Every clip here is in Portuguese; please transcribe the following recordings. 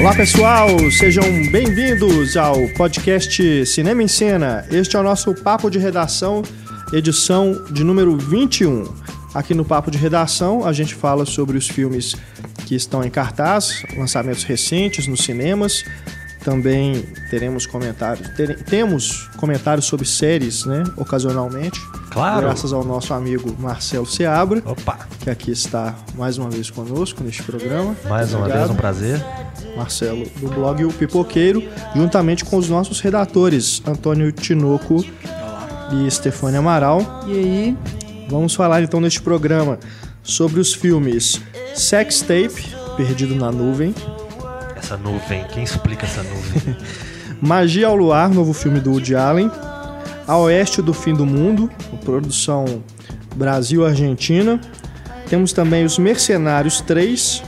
Olá pessoal, sejam bem-vindos ao podcast Cinema em Cena. Este é o nosso papo de redação, edição de número 21. Aqui no papo de redação a gente fala sobre os filmes que estão em cartaz, lançamentos recentes nos cinemas. Também teremos comentários, temos comentários sobre séries, né, ocasionalmente. Claro. Graças ao nosso amigo Marcelo Seabra, Opa, que aqui está mais uma vez conosco neste programa. mais uma Obrigado. vez um prazer. Marcelo do blog O Pipoqueiro, juntamente com os nossos redatores, Antônio Tinoco e Stefania Amaral. E aí? Vamos falar então neste programa sobre os filmes Sex Tape, Perdido na Nuvem, Essa nuvem, quem explica essa nuvem? Magia ao Luar, novo filme do Woody Allen, A Oeste do Fim do Mundo, produção Brasil-Argentina. Temos também Os Mercenários 3,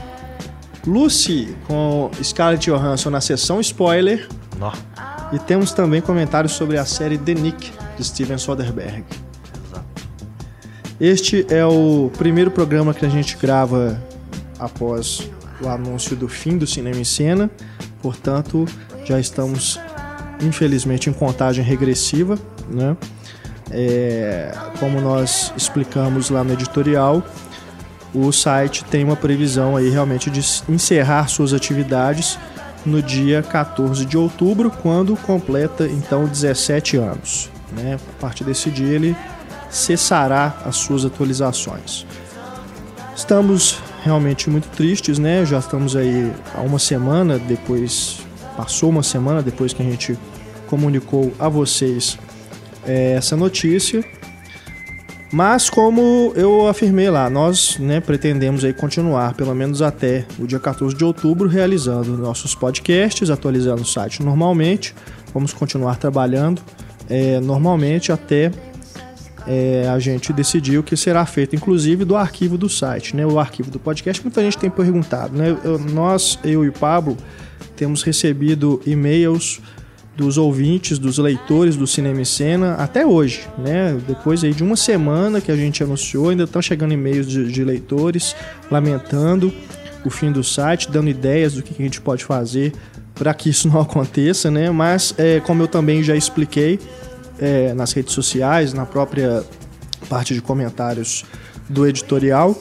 Lucy com Scarlett Johansson na sessão spoiler. Nó, E temos também comentários sobre a série The Nick, de Steven Soderbergh. exato. Este é o primeiro programa que a gente grava após o anúncio do fim do Cinema em Cena. Portanto, já estamos, infelizmente, em contagem regressiva. Né? É, como nós explicamos lá no editorial, o site tem uma previsão aí realmente de encerrar suas atividades no dia 14 de outubro, quando completa então 17 anos. Né? A partir desse dia ele cessará as suas atualizações. Estamos realmente muito tristes, né? Já estamos aí há uma semana depois, passou uma semana depois que a gente comunicou a vocês eh, essa notícia. Mas como eu afirmei lá, nós né, pretendemos aí continuar pelo menos até o dia 14 de outubro realizando nossos podcasts, atualizando o site normalmente. Vamos continuar trabalhando eh, normalmente até é, a gente decidiu que será feito, inclusive, do arquivo do site, né? O arquivo do podcast. Muita gente tem perguntado, né? Eu- nós, eu e o Pablo, temos recebido e-mails dos ouvintes, dos leitores do Cinema em Cena até hoje, né? Depois aí de uma semana que a gente anunciou, ainda estão chegando e-mails de, de leitores lamentando o fim do site, dando ideias do que a gente pode fazer para que isso não aconteça, né? Mas, é, como eu também já expliquei, é, nas redes sociais, na própria parte de comentários do editorial.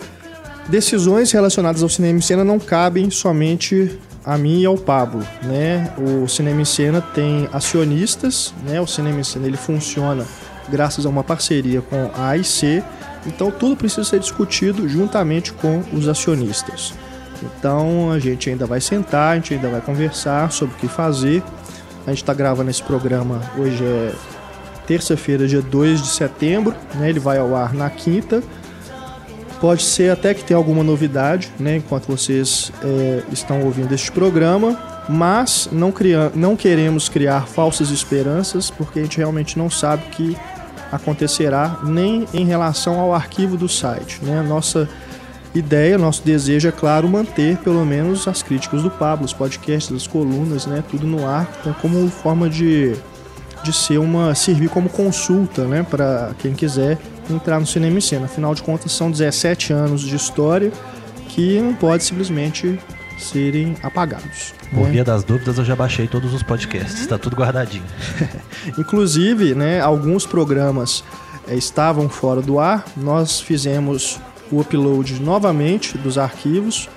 Decisões relacionadas ao cinema em cena não cabem somente a mim e ao Pablo, né? O cinema em cena tem acionistas, né? O cinema em cena ele funciona graças a uma parceria com a AIC, então tudo precisa ser discutido juntamente com os acionistas. Então a gente ainda vai sentar, a gente ainda vai conversar sobre o que fazer. A gente está gravando esse programa hoje é terça-feira, dia 2 de setembro, né? Ele vai ao ar na quinta. Pode ser até que tenha alguma novidade, né? Enquanto vocês é, estão ouvindo este programa, mas não, não queremos criar falsas esperanças, porque a gente realmente não sabe o que acontecerá nem em relação ao arquivo do site, né? Nossa ideia, nosso desejo é claro manter pelo menos as críticas do Pablo, os podcasts, as colunas, né? Tudo no ar, então, como forma de de ser uma servir como consulta, né, para quem quiser entrar no cinema em cena. Afinal de contas, são 17 anos de história que não pode simplesmente serem apagados. Por né? via das dúvidas, eu já baixei todos os podcasts, tá tudo guardadinho. Inclusive, né, alguns programas eh, estavam fora do ar. Nós fizemos o upload novamente dos arquivos.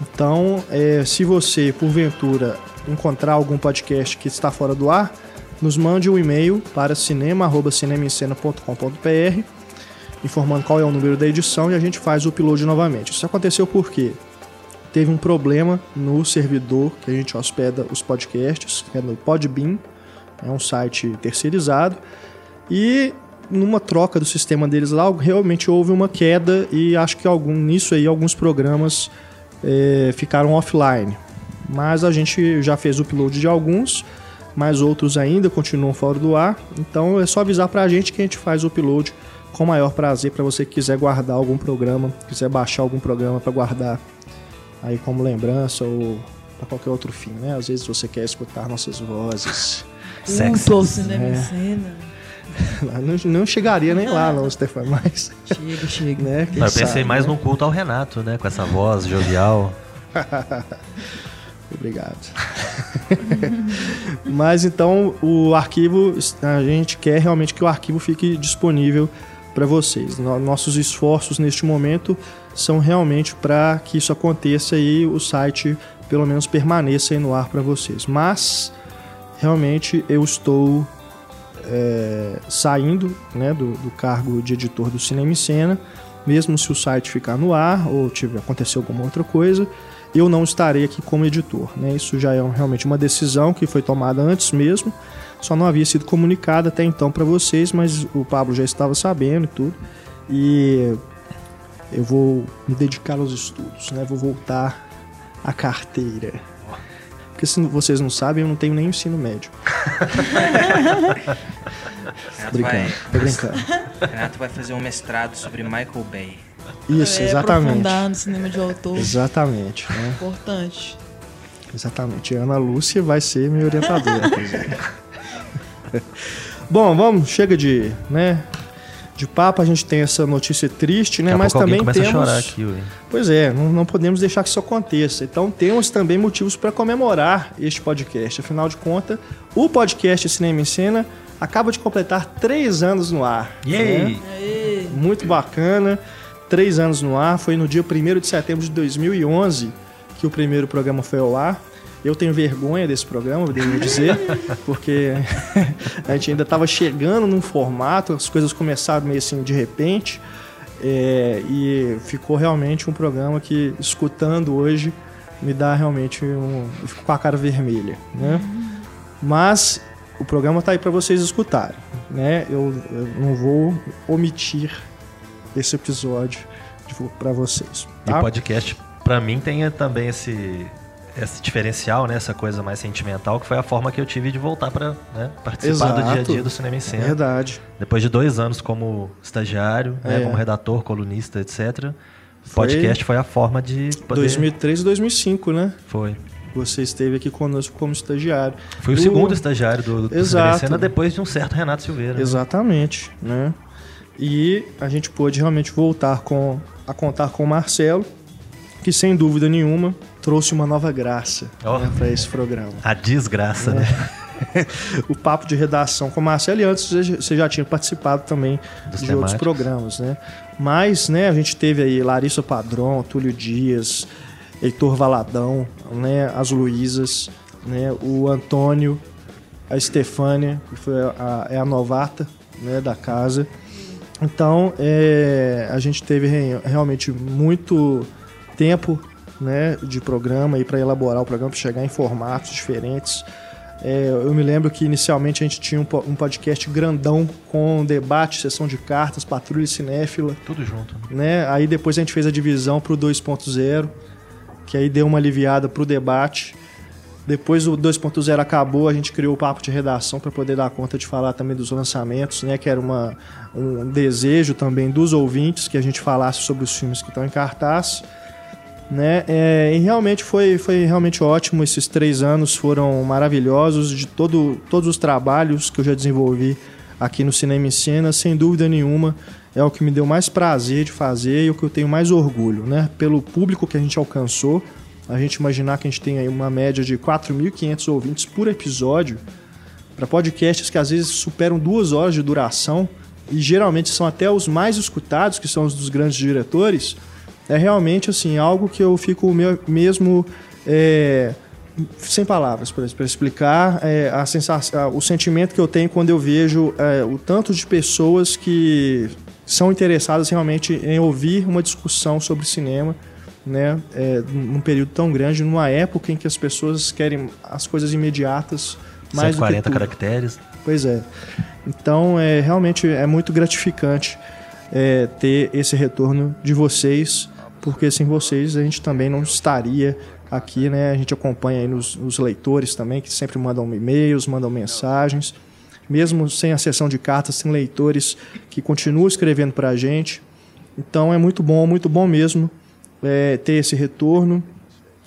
Então, eh, se você porventura encontrar algum podcast que está fora do ar, nos mande um e-mail para cinema@cinemaencena.com.br informando qual é o número da edição e a gente faz o upload novamente. Isso aconteceu porque teve um problema no servidor que a gente hospeda os podcasts, que é no Podbean, é um site terceirizado, e numa troca do sistema deles lá, realmente houve uma queda e acho que algum, nisso aí alguns programas eh, ficaram offline. Mas a gente já fez o upload de alguns, mas outros ainda continuam fora do ar. Então é só avisar pra gente que a gente faz o upload com o maior prazer para você que quiser guardar algum programa, quiser baixar algum programa para guardar aí como lembrança ou para qualquer outro fim, né? Às vezes você quer escutar nossas vozes. Cinema É. cena. Não, não chegaria nem lá, não, Stefan, mas, Chega, chega. né? Não, eu pensei sabe, mais né? num culto ao Renato, né? Com essa voz jovial. Obrigado. Mas então o arquivo, a gente quer realmente que o arquivo fique disponível para vocês. Nossos esforços neste momento são realmente para que isso aconteça e o site pelo menos permaneça aí no ar para vocês. Mas realmente eu estou é, saindo né, do, do, cargo de editor do Cinema e Cena, mesmo se o site ficar no ar ou tiver acontecer alguma outra coisa, eu não estarei aqui como editor. Né? Isso já é realmente uma decisão que foi tomada antes mesmo, só não havia sido comunicada até então para vocês, mas o Pablo já estava sabendo e tudo. E eu vou me dedicar aos estudos, né? Vou voltar à carteira. Porque se vocês não sabem, eu não tenho nem ensino médio. brincando, vai, tô brincando. Renato vai fazer um mestrado sobre Michael Bay. Isso, é, exatamente. Aprofundar no cinema de autor. Exatamente. Né? Importante. Exatamente. Ana Lúcia vai ser minha orientadora, inclusive. Bom, vamos, chega de, né, de papo, a gente tem essa notícia triste, né? Mas também temos. A chorar aqui, ué. Pois é, não, não, podemos deixar que isso aconteça. Então temos também motivos para comemorar este podcast. Afinal de contas, o podcast Cinema em Cena acaba de completar três anos no ar. Yay! Né? Muito bacana. Três anos no ar. Foi no dia 1 de setembro de 2011 que o primeiro programa foi ao ar. Eu tenho vergonha desse programa, devo dizer, porque a gente ainda estava chegando num formato, as coisas começaram meio assim de repente, é, e ficou realmente um programa que, escutando hoje, me dá realmente um. Eu fico com a cara vermelha, né? Mas o programa está aí para vocês escutarem, né? Eu, eu, não vou omitir esse episódio para vocês. Tá? E podcast, para mim, tem também esse esse diferencial, né, essa coisa mais sentimental, que foi a forma que eu tive de voltar para né, participar Exato. do dia a dia do cinema em cena. Verdade. Depois de dois anos como estagiário, né, É. como redator, colunista, etc. Foi- Podcast foi a forma de poder... 2003 e 2005, né? Foi. Você esteve aqui conosco como estagiário. Fui o Do- segundo estagiário do, do Exato. cinema em cena depois de um certo Renato Silveira. né? Exatamente, né? E a gente pôde realmente voltar com, a contar com o Marcelo, que sem dúvida nenhuma trouxe uma nova graça Oh. para esse programa. A desgraça, né? o papo de redação com o Marcelo e antes você já- tinha participado também Dos de outros temáticos. programas, né? Mas, né, a gente teve aí Larissa Padrão, Túlio Dias, Heitor Valadão, né, as Luísas, né, o Antônio, a Estefânia, que foi a, é a novata, né, da casa. Então, é, a gente teve re- realmente muito tempo né, de programa e para elaborar o programa, para chegar em formatos diferentes. É, eu me lembro que inicialmente a gente tinha um, um podcast grandão com debate, sessão de cartas, patrulha cinéfila, Tudo junto. né? Aí depois a gente fez a divisão pro 2.0, que aí deu uma aliviada pro debate. Depois o 2.0 acabou, a gente criou o papo de redação para poder dar conta de falar também dos lançamentos, né? Que era uma, um desejo também dos ouvintes que a gente falasse sobre os filmes que estão em cartaz. Né? É, e realmente foi, foi realmente ótimo. Esses três anos foram maravilhosos de todo, todos os trabalhos que eu já desenvolvi aqui no Cinema em Cena, sem dúvida nenhuma, é o que me deu mais prazer de fazer e o que eu tenho mais orgulho, né? Pelo público que a gente alcançou, a gente imaginar que a gente tem aí uma média de 4.500 ouvintes por episódio, para podcasts que às vezes superam duas horas de duração e geralmente são até os mais escutados, que são os dos grandes diretores, é realmente assim algo que eu fico me- mesmo é, sem palavras para explicar é, a sensação, o sentimento que eu tenho quando eu vejo é, o tanto de pessoas que são interessadas realmente em ouvir uma discussão sobre cinema, né, é, num período tão grande, numa época em que as pessoas querem as coisas imediatas mais do que 140 tudo. caracteres. Pois é. Então, é realmente é muito gratificante é, ter esse retorno de vocês, porque sem vocês a gente também não estaria aqui, né? A gente acompanha aí nos, nos leitores também, que sempre mandam e-mails, mandam mensagens. Mesmo sem a sessão de cartas, tem leitores que continuam escrevendo para a gente. Então é muito bom, muito bom mesmo é, ter esse retorno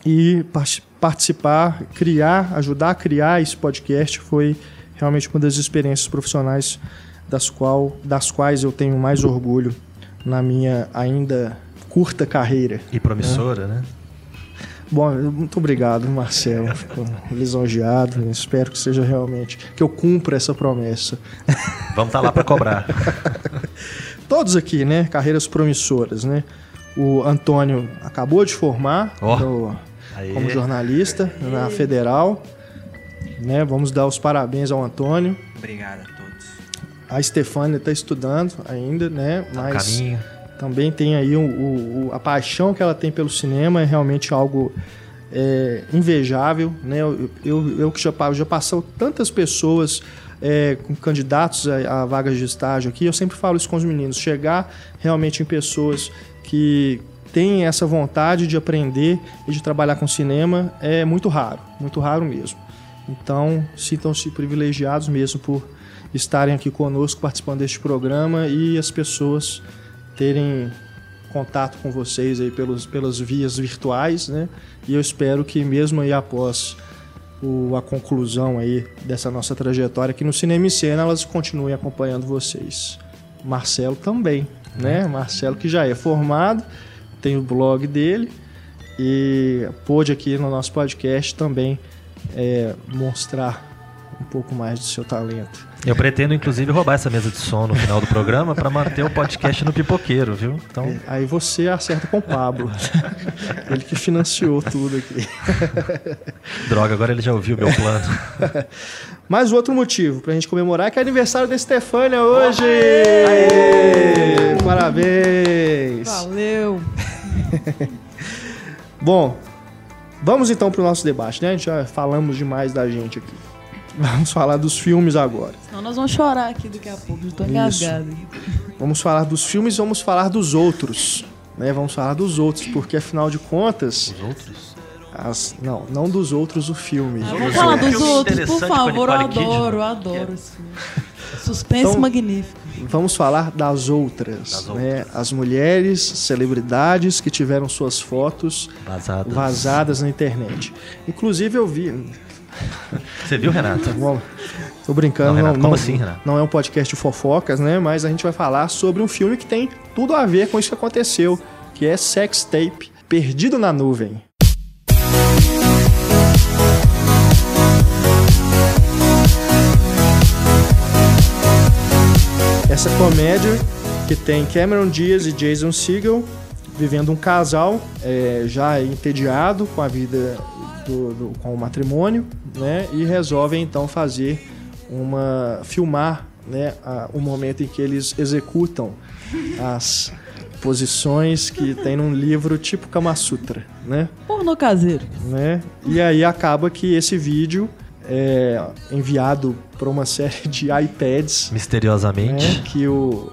e par- participar, criar, ajudar a criar esse podcast foi realmente uma das experiências profissionais das, qual, das quais eu tenho mais orgulho na minha ainda curta carreira. E promissora, né? Bom, muito obrigado, Marcelo. Fico lisonjeado. Espero que seja realmente que eu cumpra essa promessa. Vamos estar lá para cobrar. Todos aqui, né? Carreiras promissoras, né? O Antônio acabou de formar Ó. no- Aê. como jornalista na Federal. Né? Vamos dar os parabéns ao Antônio. Obrigado a todos. A Stefânia está estudando ainda, né? Tá Mas caminho. Também tem aí o, o- a paixão que ela tem pelo cinema é realmente algo é, invejável, né? Eu, eu, que já, já passou tantas pessoas é, com candidatos a, a vagas de estágio aqui, eu sempre falo isso com os meninos, chegar realmente em pessoas que têm essa vontade de aprender e de trabalhar com cinema é muito raro, muito raro mesmo. Então, sintam-se privilegiados mesmo por estarem aqui conosco participando deste programa e as pessoas terem contato com vocês aí pelos, pelas vias virtuais, né? E eu espero que mesmo aí após o- a conclusão aí dessa nossa trajetória aqui no Cinema em Cena, elas continuem acompanhando vocês. Marcelo também, né? Marcelo que já é formado, tem o blog dele e pôde aqui no nosso podcast também é, mostrar um pouco mais do seu talento. Eu pretendo, inclusive, roubar essa mesa de som no final do programa para manter o podcast no pipoqueiro, viu? Então, Aí você acerta com o Pablo. Ele que financiou tudo aqui. droga, agora ele já ouviu o meu plano. Mais outro motivo pra gente comemorar é que é aniversário da Estefânia hoje! Aê! Parabéns! Valeu. Bom, vamos então pro nosso debate, né? A gente já falamos demais da gente aqui. Vamos falar dos filmes agora. Senão nós vamos chorar aqui daqui a pouco. Tô engasgado. Vamos falar dos filmes e vamos falar dos outros. Né? Vamos falar dos outros, porque afinal de contas. Os outros? as- não, não dos outros o filme. Ah, Os vamos falar dos outros, por favor. Eu adoro, eu adoro esse filme. Suspense Então- magnífico. Vamos falar das outras, Das né? As mulheres, celebridades que tiveram suas fotos Vazadas. vazadas na internet. Inclusive eu vi. Você viu, Renato? Bom, tô brincando, Não, não, Renato, não, como assim, Renato? não é um podcast de fofocas, né? Mas a gente vai falar sobre um filme que tem tudo a ver com isso que aconteceu, que é Sex Tape, Perdido na Nuvem. Essa comédia que tem Cameron Diaz e Jason Segel vivendo um casal é, já entediado com a vida do, do- com o matrimônio, né? E resolvem então fazer uma filmar, né? a- o momento em que eles executam as posições que tem num livro tipo Kama Sutra, né? Pornô caseiro. né? E aí acaba que esse vídeo é enviado para uma série de iPads Misteriosamente. né, que o,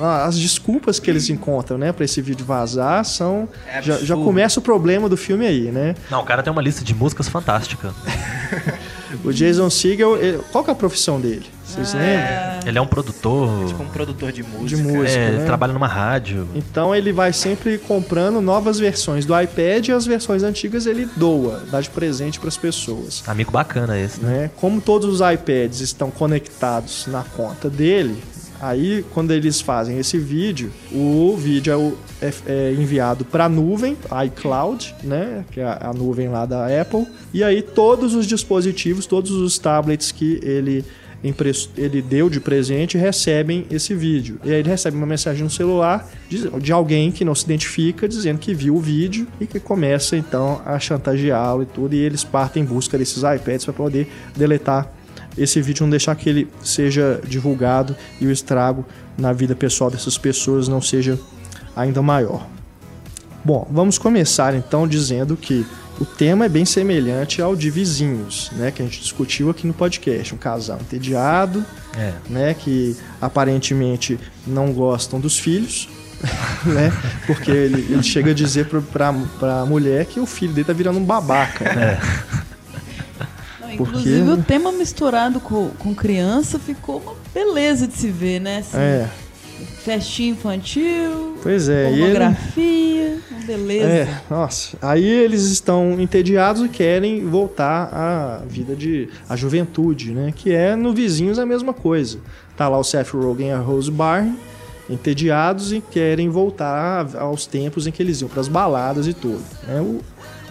é, as desculpas que eles encontram, né, para esse vídeo vazar são É já, já começa o problema do filme aí, né? Não, o cara tem uma lista de músicas fantástica. O Jason Segel, qual que é a profissão dele? Vocês lembram? Ele é um produtor. Tipo um produtor de música. De música, é, ele né? trabalha numa rádio. Então ele vai sempre comprando novas versões do iPad e as versões antigas ele doa, dá de presente para as pessoas. Amigo bacana esse, né? né? Como todos os iPads estão conectados na conta dele, aí quando eles fazem esse vídeo, o vídeo é, o- é- é enviado para a nuvem, iCloud, né? Que é a, nuvem lá da Apple, e aí todos os dispositivos, todos os tablets que ele ele deu de presente recebem esse vídeo. E aí ele recebe uma mensagem no celular de, alguém que não se identifica, dizendo que viu o vídeo e que começa então a chantageá-lo e tudo. E eles partem em busca desses iPads para poder deletar esse vídeo, não deixar que ele seja divulgado e o estrago na vida pessoal dessas pessoas não seja ainda maior. Bom, vamos começar então dizendo que o tema é bem semelhante ao de vizinhos, né, que a gente discutiu aqui no podcast, um casal entediado, É. né, que aparentemente não gostam dos filhos, né, porque ele, ele chega a dizer pra, pra, pra mulher que o filho dele tá virando um babaca, né? Não, Porque, inclusive, o tema misturado com, com criança ficou uma beleza de se ver, né? Assim, É, Festinha infantil, pois é, e ele, pornografia, uma beleza. É, nossa. Aí eles estão entediados e querem voltar à vida de. à juventude, né? Que é no Vizinhos a mesma coisa. Tá lá o Seth Rogen e a Rose Byrne, entediados e querem voltar aos tempos em que eles iam pras baladas e tudo. Né? O,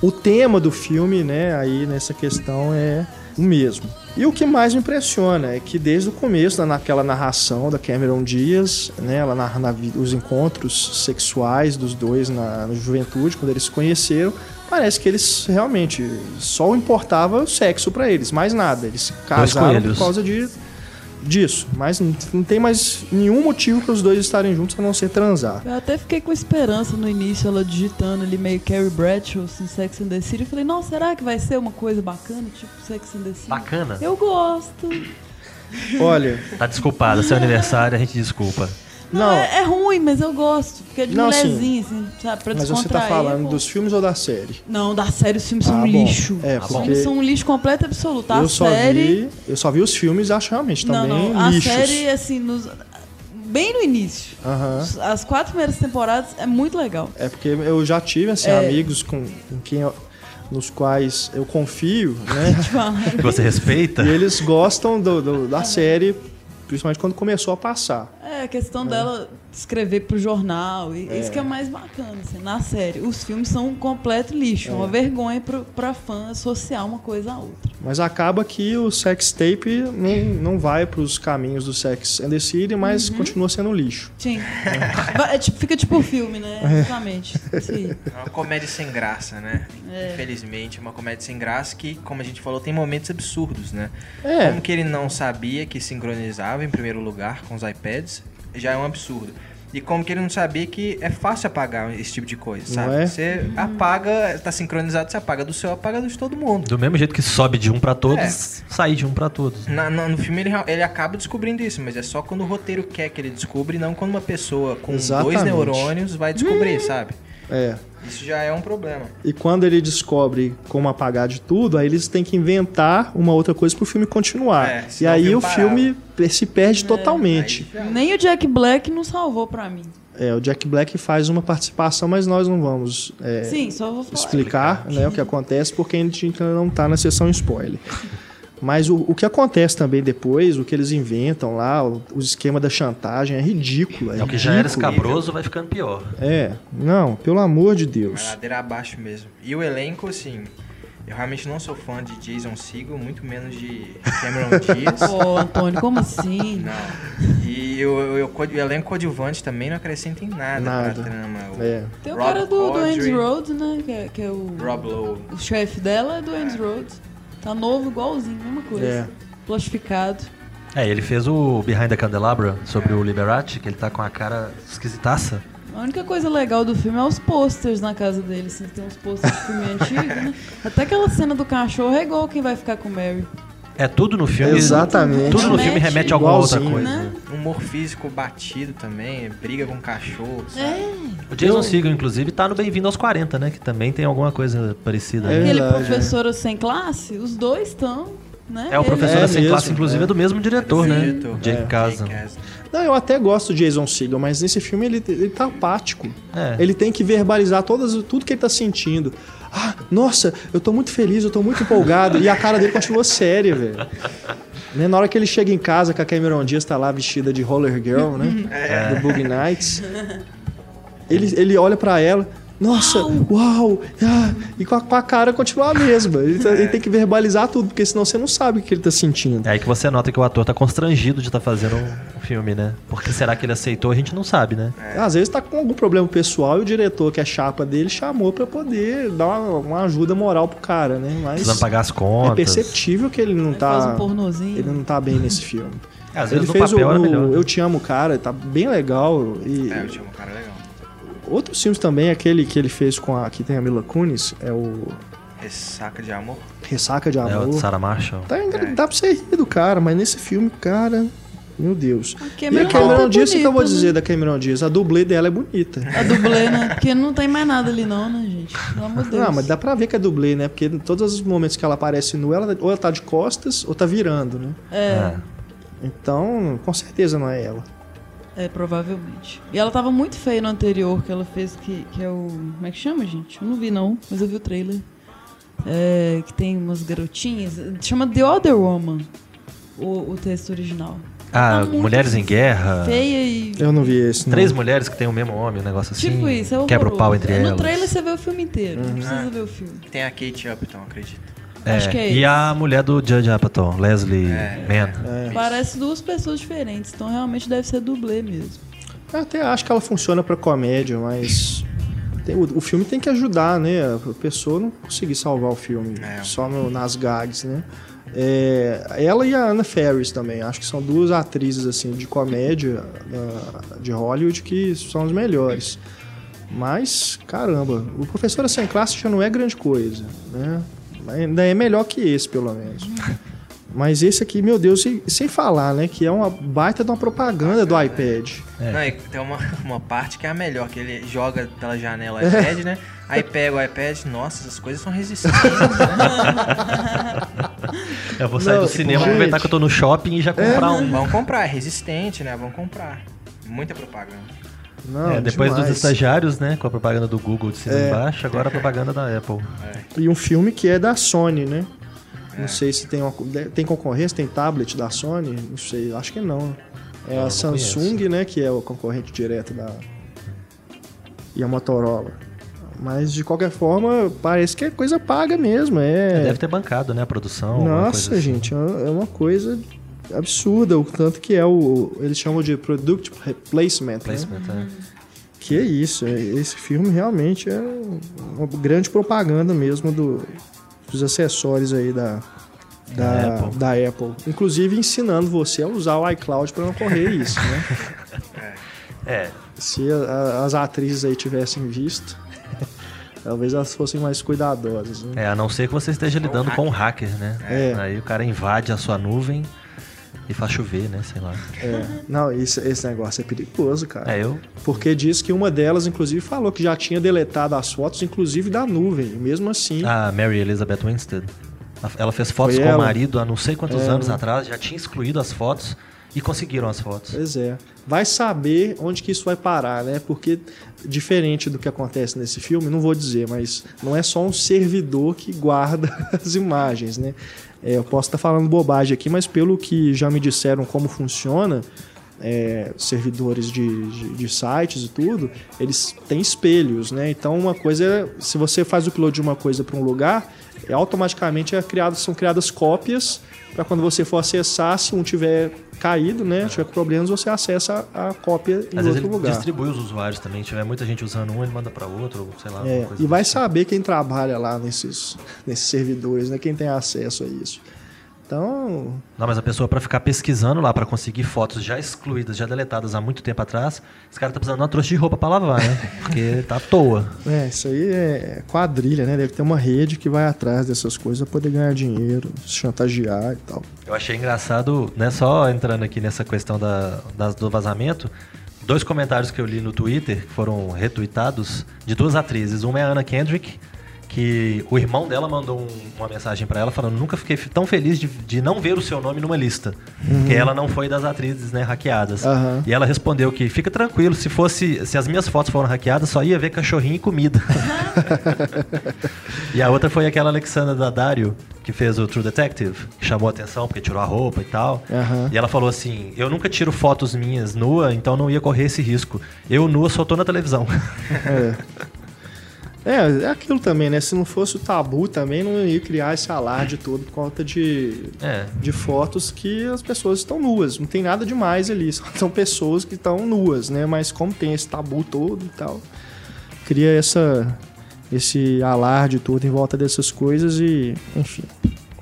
o tema do filme, né, aí nessa questão é o mesmo. E o que mais me impressiona é que desde o começo, naquela narração da Cameron Diaz, né, ela narra na os encontros sexuais dos dois na, na juventude, quando eles se conheceram, parece que eles realmente só importava o sexo pra eles, mais nada. Eles se casaram por causa de disso, mas não, não tem mais nenhum motivo para os dois estarem juntos a não ser transar. Eu até fiquei com esperança no início, ela digitando ali meio Carrie Bradshaw, assim, Sex and the City. Eu falei, nossa, será que vai ser uma coisa bacana, tipo Sex and the City? Bacana. Eu gosto. Olha, Tá desculpada, seu aniversário, a gente desculpa. Não, não, É, é ruim, mas eu gosto. Porque é de Não, assim, mulherzinha, assim, sabe? Pra mas você tá é falando dos filmes ou da série? Não, da série os filmes são Ah, um bom. lixo. É, os porque filmes são um lixo completo e absoluto. A eu só série. vi, eu só vi os filmes e acho realmente não, também não. A lixos. série, assim, nos... bem no início. As quatro primeiras temporadas é muito legal. É porque eu já tive assim É. amigos com, com quem eu- nos quais eu confio, né? Que você respeita. e eles gostam do- do- da série, principalmente quando começou a passar. É, a questão dela escrever pro jornal. E É. Isso que é mais bacana, assim, na série. Os filmes são um completo lixo. É. Uma vergonha pro, pra fã associar uma coisa à outra. Mas acaba que o sex tape não, não vai para os caminhos do Sex and the City, mas Uhum. continua sendo lixo. Sim. É tipo- fica tipo o filme, né? É. Exatamente. Sim. É uma comédia sem graça, né? É. Infelizmente, é uma comédia sem graça que, como a gente falou, tem momentos absurdos, né? É. Como que ele não sabia que sincronizava em primeiro lugar com os iPads, já é um absurdo. E como que ele não sabia que é fácil apagar esse tipo de coisa, Não sabe? é? Você apaga, tá sincronizado, você apaga do seu, apaga do de todo mundo. Do mesmo jeito que sobe de um pra todos, É. sai de um pra todos. Na- na- no filme ele, ele acaba descobrindo isso, mas é só quando o roteiro quer que ele descubra e não quando uma pessoa com Exatamente. dois neurônios vai descobrir, sabe? É. Isso já é um problema. E quando ele descobre como apagar de tudo, aí eles têm que inventar uma outra coisa pro filme continuar. É, e aí o filme se perde totalmente. Aí já- Nem o Jack Black não salvou pra mim. É, o Jack Black faz uma participação, mas nós não vamos é, Sim, só vou falar. explicar né, o que acontece, porque a gente ainda não tá na sessão spoiler. Mas o, o que acontece também depois, o que eles inventam lá, o, o esquema da chantagem é ridículo. É, É o que já era escabroso, vai ficando pior. É, não, pelo amor de Vai Deus. ladeira abaixo mesmo. E o elenco, assim, eu realmente não sou fã de Jason Segel, muito menos de Cameron Diaz. Pô, Antônio, como assim? Não. E o, o, o, o elenco coadjuvante também não acrescenta em nada, Nada. pra trama. O É. Tem o Rob cara do, do Andy Rhodes, né? Que é, que é o, Rob Lowe. o chefe dela é do Andy Rhodes. Tá novo, igualzinho, mesma coisa. É. Plastificado. É, ele fez o Behind the Candelabra sobre o Liberati, que ele tá com a cara esquisitaça. A única coisa legal do filme é os posters na casa dele. Assim, tem uns posters de filme antigo, né? Até aquela cena do cachorro é igual quem vai ficar com o Mary. É tudo no filme. Exatamente. Tudo no filme Remete a alguma outra coisa. né? Humor físico batido também, briga com cachorro. sabe? É, O Jason Eu- Segel, inclusive, tá no Bem-vindo aos 40, né? Que também tem alguma coisa parecida. É. né? aquele verdade, professor sem classe, os dois estão, né? É, o professor É sem mesmo, classe, inclusive, é. é do mesmo diretor, né? diretor. Jake É. Kasdan. Não, eu até gosto do Jason Segel, mas nesse filme ele, ele tá apático. É. Ele tem que verbalizar todas, tudo que ele tá sentindo. Ah, nossa, eu tô muito feliz, eu tô muito empolgado. e a cara dele continua séria, velho. Né, Na hora que ele chega em casa, que a Cameron Diaz tá lá vestida de Roller Girl, né? Do Boogie Nights. Ele, ele olha pra ela. Nossa, uau! ah", e com a, com a cara continua a mesma. Ele, tá- ele tem que verbalizar tudo, porque senão você não sabe o que ele tá sentindo. É aí que você nota que o ator tá constrangido de estar fazendo um filme, né? Porque será que ele aceitou? A gente não sabe, né? Às vezes tá com algum problema pessoal e o diretor, que é chapa dele, chamou pra poder dar uma, uma ajuda moral pro cara, né? Mas Precisando pagar as é contas. perceptível que ele não Ele faz tá. um pornozinho. Ele não tá bem nesse filme. Às ele vezes no fez o, papel era melhor. o né? Eu Te Amo Cara, tá bem legal. E É, eu tinha um cara legal. Outros filmes também, aquele que ele fez com a. que tem a Mila Kunis, é o Ressaca de amor. Ressaca de É, o Amor. de Sarah Marshall. Tá, ainda dá pra você rir do cara, mas nesse filme, cara. Meu Deus. A E Cameron a Cameron tá Diaz, o que eu vou dizer né? da Cameron Diaz? A dublê dela é bonita. A dublê, né? Porque não tem mais nada ali não, né, gente? Pelo amor de Deus. Não, mas dá pra ver que é dublê, né? Porque em todos os momentos que ela aparece nua, ela, ou ela tá de costas ou tá virando, né? É, Então, com certeza não é ela. É, provavelmente. E ela tava muito feia no anterior que ela fez, que, que é o... Como é que chama, gente? Eu não vi não, mas eu vi o trailer. É, que tem umas garotinhas. Chama The Other Woman, o, o texto original. Ah, Tá Mulheres em Guerra. Feia e. Eu não vi esse. Não. Três mulheres que tem o mesmo homem, um negócio assim. Tipo isso, é Quebra o pau entre No elas. trailer você vê o filme inteiro. Não precisa Ah. ver o filme. Tem a Kate Upton, acredito. É, Acho que é e esse. a mulher do Judge Apatow, Leslie É. Mann. Parece duas pessoas diferentes, então realmente deve ser dublê mesmo. Eu até acho que ela funciona pra comédia, mas. tem- o, o filme tem que ajudar, né? A pessoa não conseguir salvar o filme É. só no- nas gags, né? É, ela e a Anna Faris também. Acho que são duas atrizes assim de comédia ah, de Hollywood que são as melhores. Mas, caramba, o Professora Sem Classe já não é grande coisa, né? Ainda é melhor que esse, pelo menos. Mas esse aqui, meu Deus, e sem falar, né? Que é uma baita de uma propaganda do iPad. É. Não, e tem uma, uma parte que é a melhor, que ele joga pela janela o iPad, né? Aí pega o iPad, nossa, essas coisas são resistentes, né? Eu vou sair Não, do cinema, gente. aproveitar que eu tô no shopping e já comprar um. Vão comprar, é resistente, né? Vão comprar. Muita propaganda. Não, É, depois demais. dos estagiários, né? Com a propaganda do Google de cima É. e embaixo, agora a propaganda da Apple. E um filme que é da Sony, né? É. Não sei se tem uma, tem concorrência, tem tablet da Sony, não sei, acho que não. É Não, a não Samsung, né, que é o concorrente direto da e a Motorola. Mas de qualquer forma, parece que é coisa paga mesmo, é. Deve ter bancado, né? A produção. Nossa, coisa assim. gente, é é uma coisa absurda, o tanto que é o eles chamam de product replacement, né? Placement, é. Que é isso, é- esse filme realmente é uma grande propaganda mesmo do, dos acessórios aí da, da, Da Apple. da Apple. Inclusive ensinando você a usar o iCloud para não correr isso, né? É, Se a- a- as atrizes aí tivessem visto, talvez elas fossem mais cuidadosas, né? é, a não ser que você esteja lidando com um hacker, né? É. Aí o cara invade a sua nuvem e faz chover, né? Sei lá. É. Não, isso- esse negócio é perigoso, cara. É, eu. Porque diz que uma delas, inclusive, falou que já tinha deletado as fotos, inclusive da nuvem. E mesmo assim, A Mary Elizabeth Winstead. Ela fez fotos Foi com o ela? marido há não sei quantos É. anos atrás, já tinha excluído as fotos e conseguiram as fotos. Pois é. Vai saber onde que isso vai parar, né? Porque, diferente do que acontece nesse filme, não vou dizer, mas não é só um servidor que guarda as imagens, né? É, eu posso estar falando bobagem aqui, mas pelo que já me disseram como funciona, é, servidores de, de, de sites e tudo, eles têm espelhos, né? Então, uma coisa é, se você faz o upload de uma coisa para um lugar, é, automaticamente é criado, são criadas cópias para quando você for acessar, se um tiver caído, né, tiver problemas, você acessa a, cópia em Às outro lugar. distribui os usuários também. Se tiver muita gente usando um, ele manda pra outro, ou sei lá. É, e vai assim. saber quem trabalha lá nesses, nesses servidores, né? Quem tem acesso a isso. Então, Não, mas a pessoa pra ficar pesquisando lá pra conseguir fotos já excluídas, já deletadas há muito tempo atrás, esse cara tá precisando de uma trouxa de roupa pra lavar, né? Porque tá à toa. é, isso aí é quadrilha, né? Deve ter uma rede que vai atrás dessas coisas pra poder ganhar dinheiro, chantagear e tal. Eu achei engraçado, né, só entrando aqui nessa questão da, das- do vazamento, dois comentários que eu li no Twitter, que foram retuitados, de duas atrizes. Uma é a Anna Kendrick, que o irmão dela mandou um- uma mensagem pra ela falando nunca fiquei tão feliz de, de não ver o seu nome numa lista. Porque ela não foi das atrizes, né, hackeadas. Aham. E ela respondeu que fica tranquilo, se fosse, se as minhas fotos foram hackeadas, só ia ver cachorrinho e comida. e a outra foi aquela Alexandra Daddario, que fez o True Detective, que chamou a atenção porque tirou a roupa e tal. Aham. E ela falou assim: Eu nunca tiro fotos minhas nua, então não ia correr esse risco. Eu nua só tô na televisão. É, é aquilo também, né? Se não fosse o tabu também, não ia criar esse alarde todo por conta de, É. de fotos que as pessoas estão nuas. Não tem nada demais ali, são pessoas que estão nuas, né? Mas como tem esse tabu todo e tal, cria essa, esse alarde todo em volta dessas coisas e, enfim.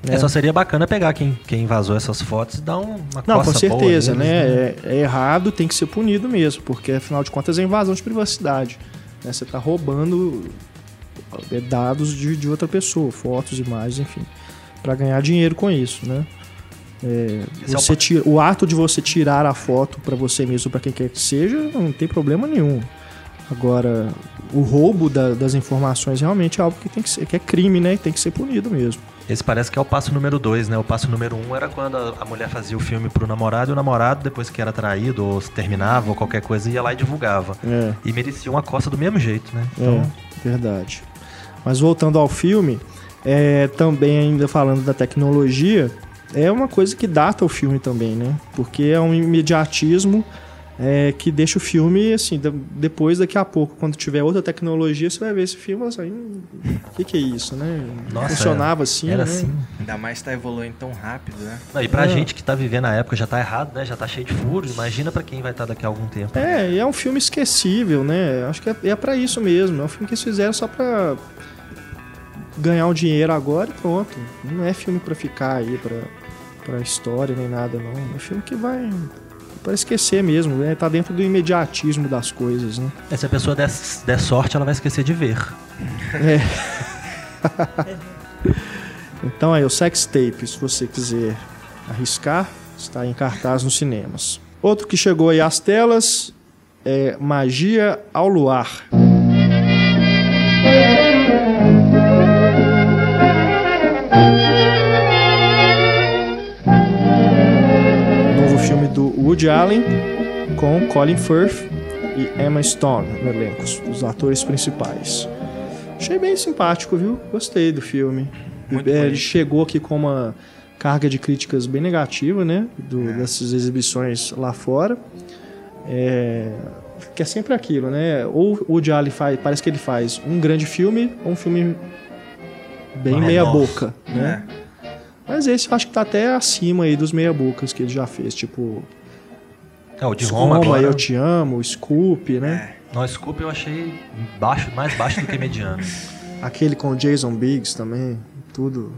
É, só seria bacana pegar quem, quem vazou essas fotos e dar um- uma Não, com coça boa certeza, neles, né? É, é errado, tem que ser punido mesmo, porque afinal de contas é invasão de privacidade. né? Você está roubando é, dados de, de outra pessoa, fotos, imagens, enfim, para ganhar dinheiro com isso, né? É, é você tira- o ato de você tirar a foto para você mesmo, para quem quer que seja, não tem problema nenhum. Agora, o roubo da- das informações realmente é algo que tem que ser, que é crime, né? E tem que ser punido mesmo. Esse parece que é o passo número dois, né? O passo número um era quando a, mulher fazia o filme pro namorado e o namorado, depois que era traído ou se terminava ou qualquer coisa, ia lá e divulgava. É. E merecia uma coça do mesmo jeito, né? Então, É, verdade. Mas voltando ao filme, é, também ainda falando da tecnologia, é uma coisa que data o filme também, né? Porque é um imediatismo é, que deixa o filme, assim, depois, daqui a pouco, quando tiver outra tecnologia, você vai ver esse filme assim, o que, que é isso, né? Nossa, Funcionava assim, Era né? assim. Ainda mais tá evoluindo tão rápido, né? Não, e pra É. gente que tá vivendo a época já tá errado, né? Já tá cheio de furos. Imagina pra quem vai estar daqui a algum tempo. É, e é um filme esquecível, né? Acho que é, é para isso mesmo. É um filme que eles fizeram só pra ganhar um dinheiro agora e pronto. Não é filme pra ficar aí, pra, pra história nem nada, não. É filme que vai para esquecer mesmo, né? Tá dentro do imediatismo das coisas, né? É, se a pessoa der, der sorte, ela vai esquecer de ver. Então aí, o Sex Tape, se você quiser arriscar, está em cartaz nos cinemas. Outro que chegou aí às telas é Magia ao Luar. Woody Allen com Colin Firth e Emma Stone no elenco, os atores principais. Achei bem simpático, viu? Gostei do filme. Muito É, ele bonito. chegou aqui com uma carga de críticas bem negativa, né? Do- Dessas exibições lá fora. É, que é sempre aquilo, né? Ou o Allen faz, parece que ele faz um grande filme ou um filme bem Mas, meia boca, né? Mas esse eu acho que tá até acima aí dos meia bocas que ele já fez, tipo É, o de Roma, agora. Eu Te Amo, Scoop, né? Não, Scoop eu achei baixo, mais baixo do que mediano. Aquele com o Jason Biggs também, tudo,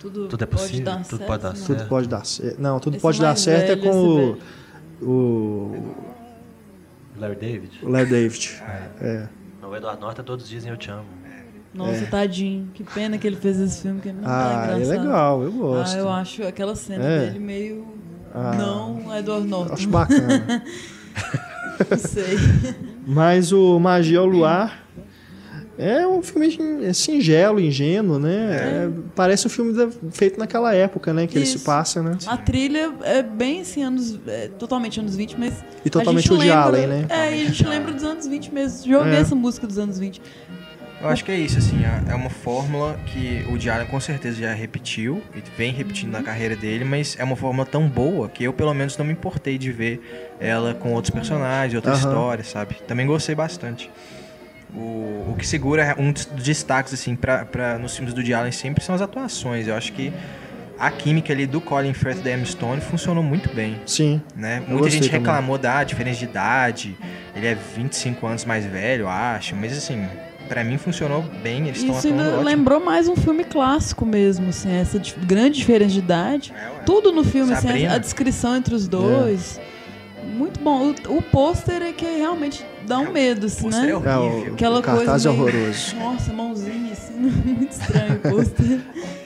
Tudo, Tudo é pode possível, dar tudo certo, pode dar né? tudo É. pode dar certo. Não, tudo Esse pode dar certo é velho, com esse o, velho. o Larry David. o Larry David. É. O Edward Norton todos dizem eu te amo. Nossa, tadinho. Que pena que ele fez esse filme, que não Ah, tá é legal, eu gosto. Ah, eu acho aquela cena É. dele meio... Ah. Não Edward Norton. Acho bacana. Não sei. Mas o Magia ao Luar é um filme é singelo, ingênuo, né? É, parece um filme da- feito naquela época, né? Que ele se Isso. passa, né? A trilha é bem assim, anos, é, totalmente anos 20, mas. E totalmente Woody lembra, Allen, né? É, e a gente lembra dos anos 20 mesmo. Já ouvi É. essa música dos anos 20. Eu acho que é isso, assim, é- é uma fórmula que o Allen com certeza já repetiu e vem repetindo na carreira dele, mas é uma fórmula tão boa que eu pelo menos não me importei de ver ela com outros personagens, outras histórias, sabe? Também gostei bastante. O, o que segura um dos destaques, assim, pra, pra, nos filmes do Allen sempre são as atuações. Eu acho que a química ali do Colin Firth e da Emma Stone funcionou muito bem Sim. né? Muita gente também. reclamou da diferença de idade. Ele é 25 anos mais velho, eu acho. Mas assim, pra mim funcionou bem. Eles estão Isso atuando ainda ótimo. lembrou mais um filme clássico mesmo, assim, essa grande diferença de idade. É, ué. Tudo no filme, assim, a, a descrição entre os dois. Muito bom. O, o pôster é que realmente dá um medo, assim, né? é É, horrível. o, Aquela o cartaz coisa é meio- horroroso. Nossa, mãozinha, assim, muito estranho o pôster.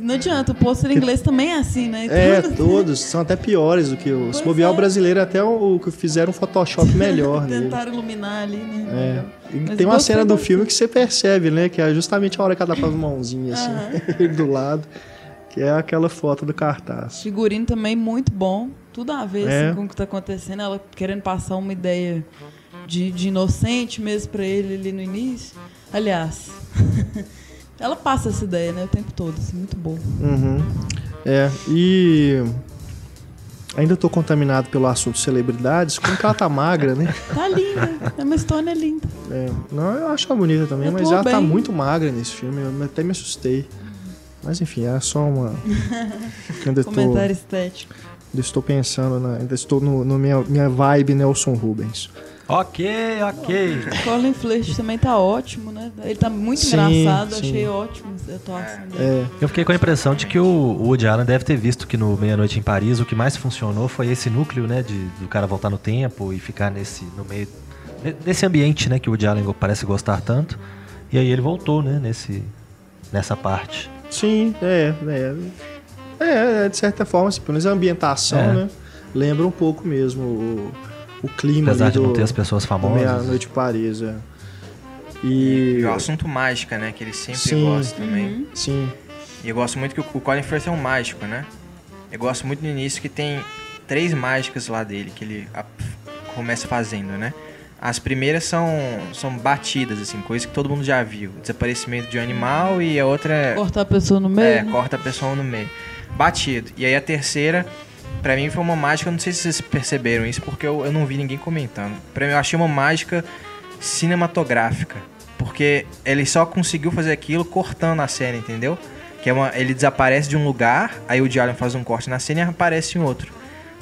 Não adianta, o pôster inglês também é assim, né? É, todos. São até piores do que o. Se Pois bobear é. o brasileiro, até o, que fizeram um Photoshop melhor. Tentaram iluminar ali, né? É. Mas tem uma cena do filme que você percebe, né? Que é justamente a hora que ela dá com as mãozinhas assim, do lado. Que é aquela foto do cartaz. Figurino também muito bom. Tudo a ver É. assim, com o que tá acontecendo. Ela querendo passar uma ideia de, de inocente mesmo pra ele ali no início. Aliás, ela passa essa ideia, né? O tempo todo, assim, muito bom. Uhum. É, e. Ainda tô contaminado pelo assunto celebridades, como que ela tá magra, né? Tá linda. É uma história linda. É, não, eu acho ela bonita também, Atuou mas ela tá bem. muito magra nesse filme, eu até me assustei. Mas enfim, era só uma. ainda, tô, Comentário estético. ainda estou pensando, na, ainda estou no, no minha, minha vibe Nelson Rubens. Ok, ok. Colin Firth também tá ótimo, né? Ele tá muito Sim, engraçado. sim. Achei ótimo a atuação dele. É, Eu fiquei com a impressão de que o o Woody Allen deve ter visto que no Meia-Noite em Paris o que mais funcionou foi esse núcleo, né? De, do cara voltar no tempo e ficar nesse, no meio... ne- Nesse ambiente, né? Que o Woody Allen parece gostar tanto. E aí ele voltou, né? Nesse, nessa parte. sim, é, é. É, de certa forma, assim, pelo menos a ambientação, É. né? Lembra um pouco mesmo o, o clima Apesar ali de do, não ter as pessoas famosas. Meia-Noite Paris, é. E E. o assunto mágica, né? Que ele sempre Sim. gosta também. Uhum. Sim. E eu gosto muito que o Colin Firth é um mágico, né? Eu gosto muito no início que tem três mágicas lá dele, que ele a- começa fazendo, né? As primeiras são, são batidas, assim, coisa que todo mundo já viu. Desaparecimento de um animal e a outra é Cortar a pessoa no meio. É, né? corta a pessoa no meio. batido. E aí a terceira, pra mim foi uma mágica, eu não sei se vocês perceberam isso, porque eu, eu não vi ninguém comentando. Pra mim eu achei uma mágica cinematográfica. Porque ele só conseguiu fazer aquilo cortando a cena, entendeu? Que é uma, ele desaparece de um lugar, aí o Diallo faz um corte na cena e aparece em outro.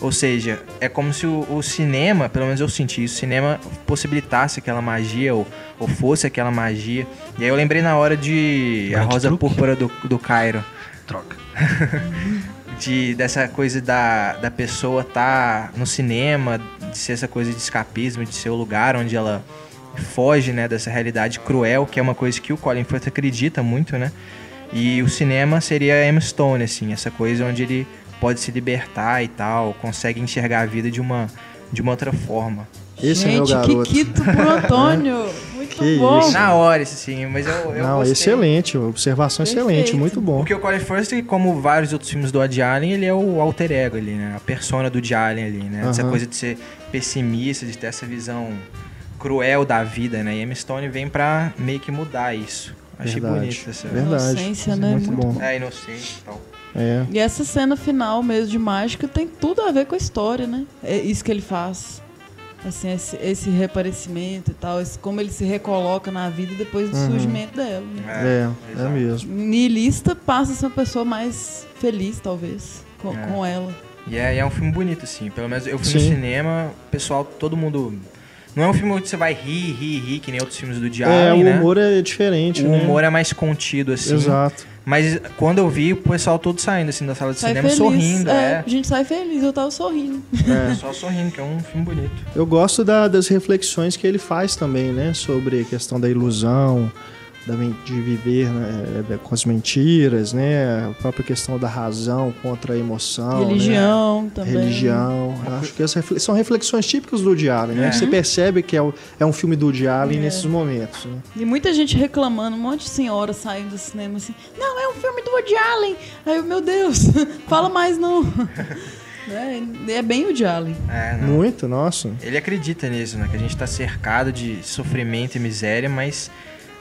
Ou seja, é como se o, o, cinema, pelo menos eu senti isso, o cinema possibilitasse aquela magia, ou, ou fosse aquela magia. E aí eu lembrei na hora de A Rosa. Púrpura do, do Cairo. Troca. de, dessa coisa da, da pessoa estar tá no cinema, de ser essa coisa de escapismo, de ser o lugar onde ela foge né, dessa realidade cruel, que é uma coisa que o Colin Firth acredita muito, né? E o cinema seria Emma Stone, assim, essa coisa onde ele pode se libertar e tal, consegue enxergar a vida de uma, de uma outra forma. Esse Gente, é meu garoto. que quito pro Antônio. Muito Que bom. isso. Na hora, sim, mas eu, eu Não, gostei. excelente, observação Perfeito. excelente, muito bom. Porque o Colin Firth, como vários outros filmes do Woody Allen, ele é o alter ego ali, né? A persona do Woody Allen ali, né? Essa coisa de ser pessimista, de ter essa visão cruel da vida, né? E Emma Stone vem pra meio que mudar isso. Achei Verdade. bonito essa... Verdade. Inocência, né? Muito, Muito bom. É, inocente e tal. É. E essa cena final mesmo de mágica tem tudo a ver com a história, né? É isso que ele faz. Assim, esse, esse reaparecimento e tal, esse, como ele se recoloca na vida depois do Uhum. surgimento dela. Né? É, é exato. mesmo. Nihilista passa a ser uma pessoa mais feliz, talvez, com, É. com ela. E é, e é um filme bonito, assim. Pelo menos eu fui Sim. no cinema, o pessoal, todo mundo... Não é um filme onde você vai rir, rir, rir, que nem outros filmes do Diário, É, o né? humor é diferente, O né? humor é mais contido, assim. Exato. Mas quando eu vi, o pessoal todo saindo, assim, da sala de Sai cinema, feliz. sorrindo, é, é. A gente sai feliz, eu tava sorrindo. É. Só sorrindo, que é um filme bonito. Eu gosto da- das reflexões que ele faz também, né? Sobre a questão da ilusão, de viver né, da- com as mentiras, né? A própria questão da razão contra a emoção. né? Religião também. Religião. Acho que são reflexões típicas do Woody Allen, né? É. Você percebe que é, o- é um filme do Woody Allen É. nesses momentos. né? E muita gente reclamando, um monte de senhora saindo do cinema assim, não, é um filme do Woody Allen. Aí eu, meu Deus, fala mais não. é, é bem Woody Allen. É. Muito, nossa. Ele acredita nisso, né? Que a gente tá cercado de sofrimento e miséria, mas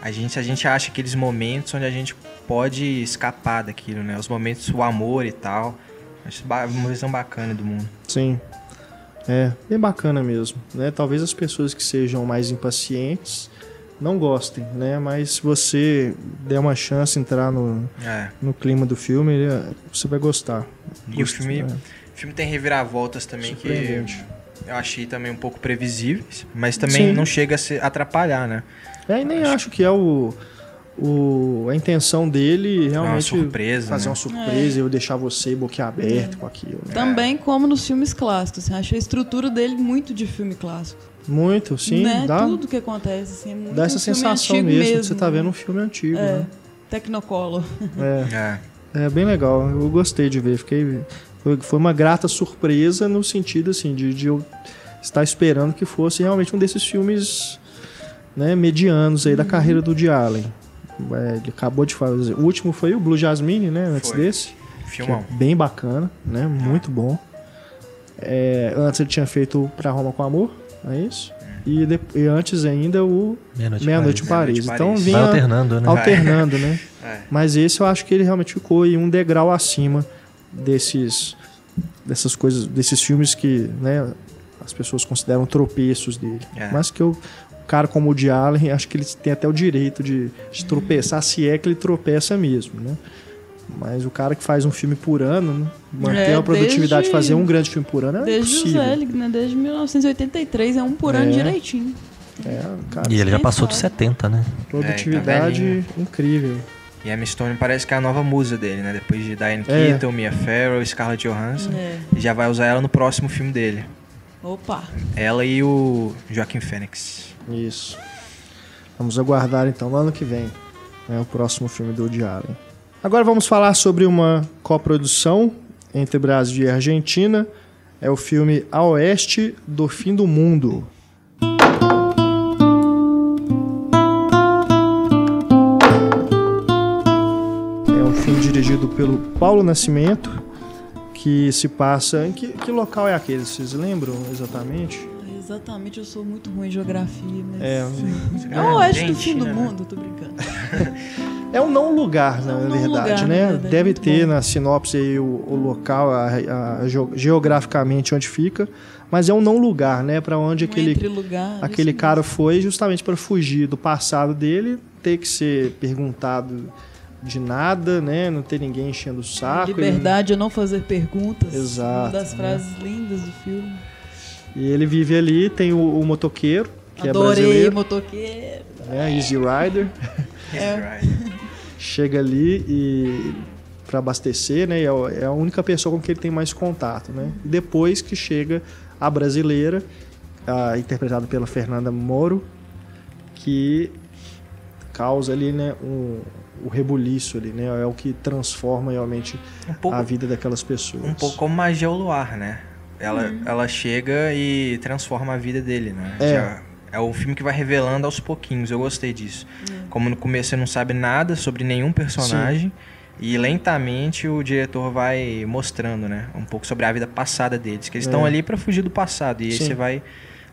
a gente, a gente acha aqueles momentos onde a gente pode escapar daquilo, né? Os momentos, o amor e tal. Acho uma visão bacana do mundo. Sim. É, bem bacana mesmo, né? Talvez as pessoas que sejam mais impacientes não gostem, né? Mas se você der uma chance entrar no, É. no clima do filme, você vai gostar. E o Gost- filme, é, o filme tem reviravoltas também que eu achei também um pouco previsíveis, mas também Sim. não chega a se atrapalhar, né? É, e nem acho que é o, o a intenção dele É uma realmente surpresa, fazer né? uma surpresa e eu deixar você boquiaberto com aquilo. né? Também como nos filmes clássicos. Assim, achei a estrutura dele muito de filme clássico. Muito, sim, né? dá, Tudo que acontece. Assim, é muito dá essa um sensação antigo mesmo, que você tá né? vendo um filme antigo, É, né? Tecnocolor. É. É. É bem legal, eu gostei de ver, fiquei foi, foi uma grata surpresa no sentido assim de, de eu estar esperando que fosse realmente um desses filmes né, medianos aí da carreira do Woody Allen. É, ele acabou de fazer, o último foi o Blue Jasmine, né, antes Foi. desse, que Filmão. é bem bacana, né, muito bom. É, antes ele tinha feito o Pra Roma com Amor, não é isso? E, de- e antes ainda o Meia-noite em Paris. Então Paris. vinha Vai alternando, né? alternando, né? É. Mas esse eu acho que ele realmente ficou em um degrau acima desses dessas coisas, desses filmes que, né, as pessoas consideram tropeços dele. É. Mas que eu, cara como o de Allen, acho que ele tem até o direito de, de tropeçar, se é que ele tropeça mesmo, né? Mas o cara que faz um filme por ano, né, manter É, a produtividade de desde- fazer um grande filme por ano é Desde o impossível. Zelig, né? Desde 1983, é um por ano É. direitinho. É, cara, E ele já passou de sabe? 70, né? produtividade velhinho. incrível. E a Emma Stone parece que é a nova musa dele, né? Depois de Diane É. Keaton, Mia Farrow, Scarlett Johansson. É. E já vai usar ela no próximo filme dele. Opa. Ela e o Joaquim Phoenix. Isso. Vamos aguardar então no ano que vem né, o próximo filme do Woody Allen. Agora vamos falar sobre uma coprodução entre Brasil e Argentina. É o filme A Oeste do Fim do Mundo. É um filme dirigido pelo Paulo Nascimento, que se passa. Em que, que local é aquele? Vocês lembram exatamente? Exatamente, eu sou muito ruim em geografia, mas. É, É o oeste do fim do né? mundo, tô brincando. É um não lugar, na É um não verdade, lugar, né? na verdade, Deve muito ter bom. na sinopse aí o, o local, a, a- geo- geograficamente onde fica, mas é um não lugar, né? Para onde Um aquele, lugar. aquele cara foi, justamente para fugir do passado dele, ter que ser perguntado de nada, né? Não ter ninguém enchendo o saco. ele- Liberdade é não fazer perguntas. Exato, Uma das né? frases lindas do filme. E ele vive ali, tem o, o motoqueiro, que é Adorei brasileiro, motoqueiro. né? Easy Rider. É. chega ali e para abastecer, né? e É é a única pessoa com quem ele tem mais contato, né? E depois que chega a brasileira, a- interpretada pela Fernanda Moro, que causa ali, né, um, o rebuliço ali, né? É o que transforma realmente Um pouco, a vida daquelas pessoas. um pouco como magia ao luar, né? Ela, ela chega e transforma a vida dele, né? É. Já- é o filme que vai revelando aos pouquinhos. Eu gostei disso. Como no começo você não sabe nada sobre nenhum personagem. E lentamente o diretor vai mostrando, né? Um pouco sobre a vida passada deles. Que eles estão É. ali pra fugir do passado. E aí Sim. você vai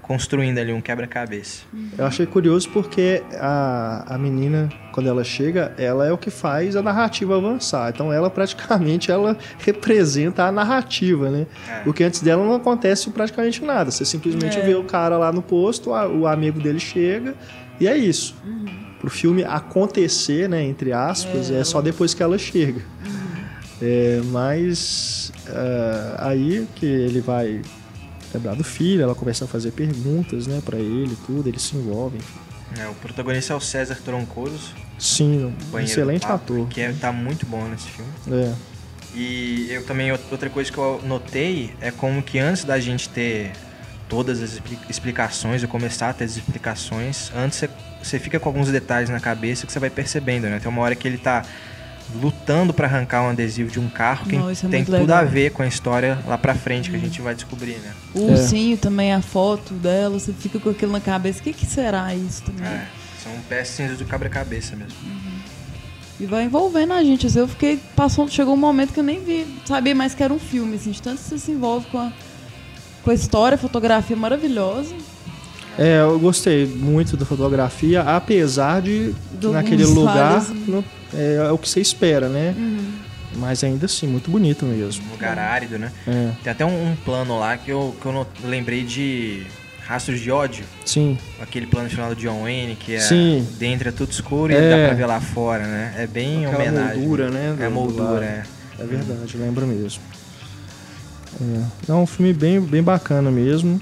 construindo ali um quebra-cabeça. Eu achei curioso porque a, a menina, quando ela chega, ela é o que faz a narrativa avançar. Então ela praticamente ela representa a narrativa, né? É. Porque antes dela não acontece praticamente nada. Você simplesmente É. vê o cara lá no posto, a- o amigo dele chega e é isso. Pro filme acontecer, né, entre aspas, é, É. só depois que ela chega. É, mas ah, aí que ele vai lembrar do filho, ela começa a fazer perguntas, né, para ele, tudo, eles se envolvem. É, o protagonista é o César Troncoso. Sim, um excelente papo, ator. Que é, tá muito bom nesse filme. É. E eu também, outra coisa que eu notei é como que antes da gente ter todas as expli- explicações, eu começar a ter as explicações, antes você, você fica com alguns detalhes na cabeça que você vai percebendo, né? Tem uma hora que ele tá lutando pra arrancar um adesivo de um carro que Não, é tem tudo legal. a ver com a história lá pra frente que a gente vai descobrir, né? O É. ursinho também, a foto dela, você fica com aquilo na cabeça. O que, que será isso também? É, são peças do quebra-cabeça mesmo. E vai envolvendo a gente. assim, Eu fiquei. Passou, chegou um momento que eu nem vi, sabia mais que era um filme, assim, de tanto que você se envolve com a, com a história, a fotografia maravilhosa. É, eu gostei muito da fotografia, apesar de De naquele lugar não- é, é o que você espera, né? Uhum. Mas ainda assim, muito bonito mesmo. Um lugar árido, né? É, Tem até um, um plano lá que eu, que eu no- lembrei de Rastros de Ódio. sim, Aquele plano final do John Wayne, que é Sim. dentro é tudo escuro É. e dá pra ver lá fora, né? É bem Aquela homenagem. moldura, né, É do- moldura, do é. é verdade, lembra mesmo. É, é um filme bem, bem bacana mesmo.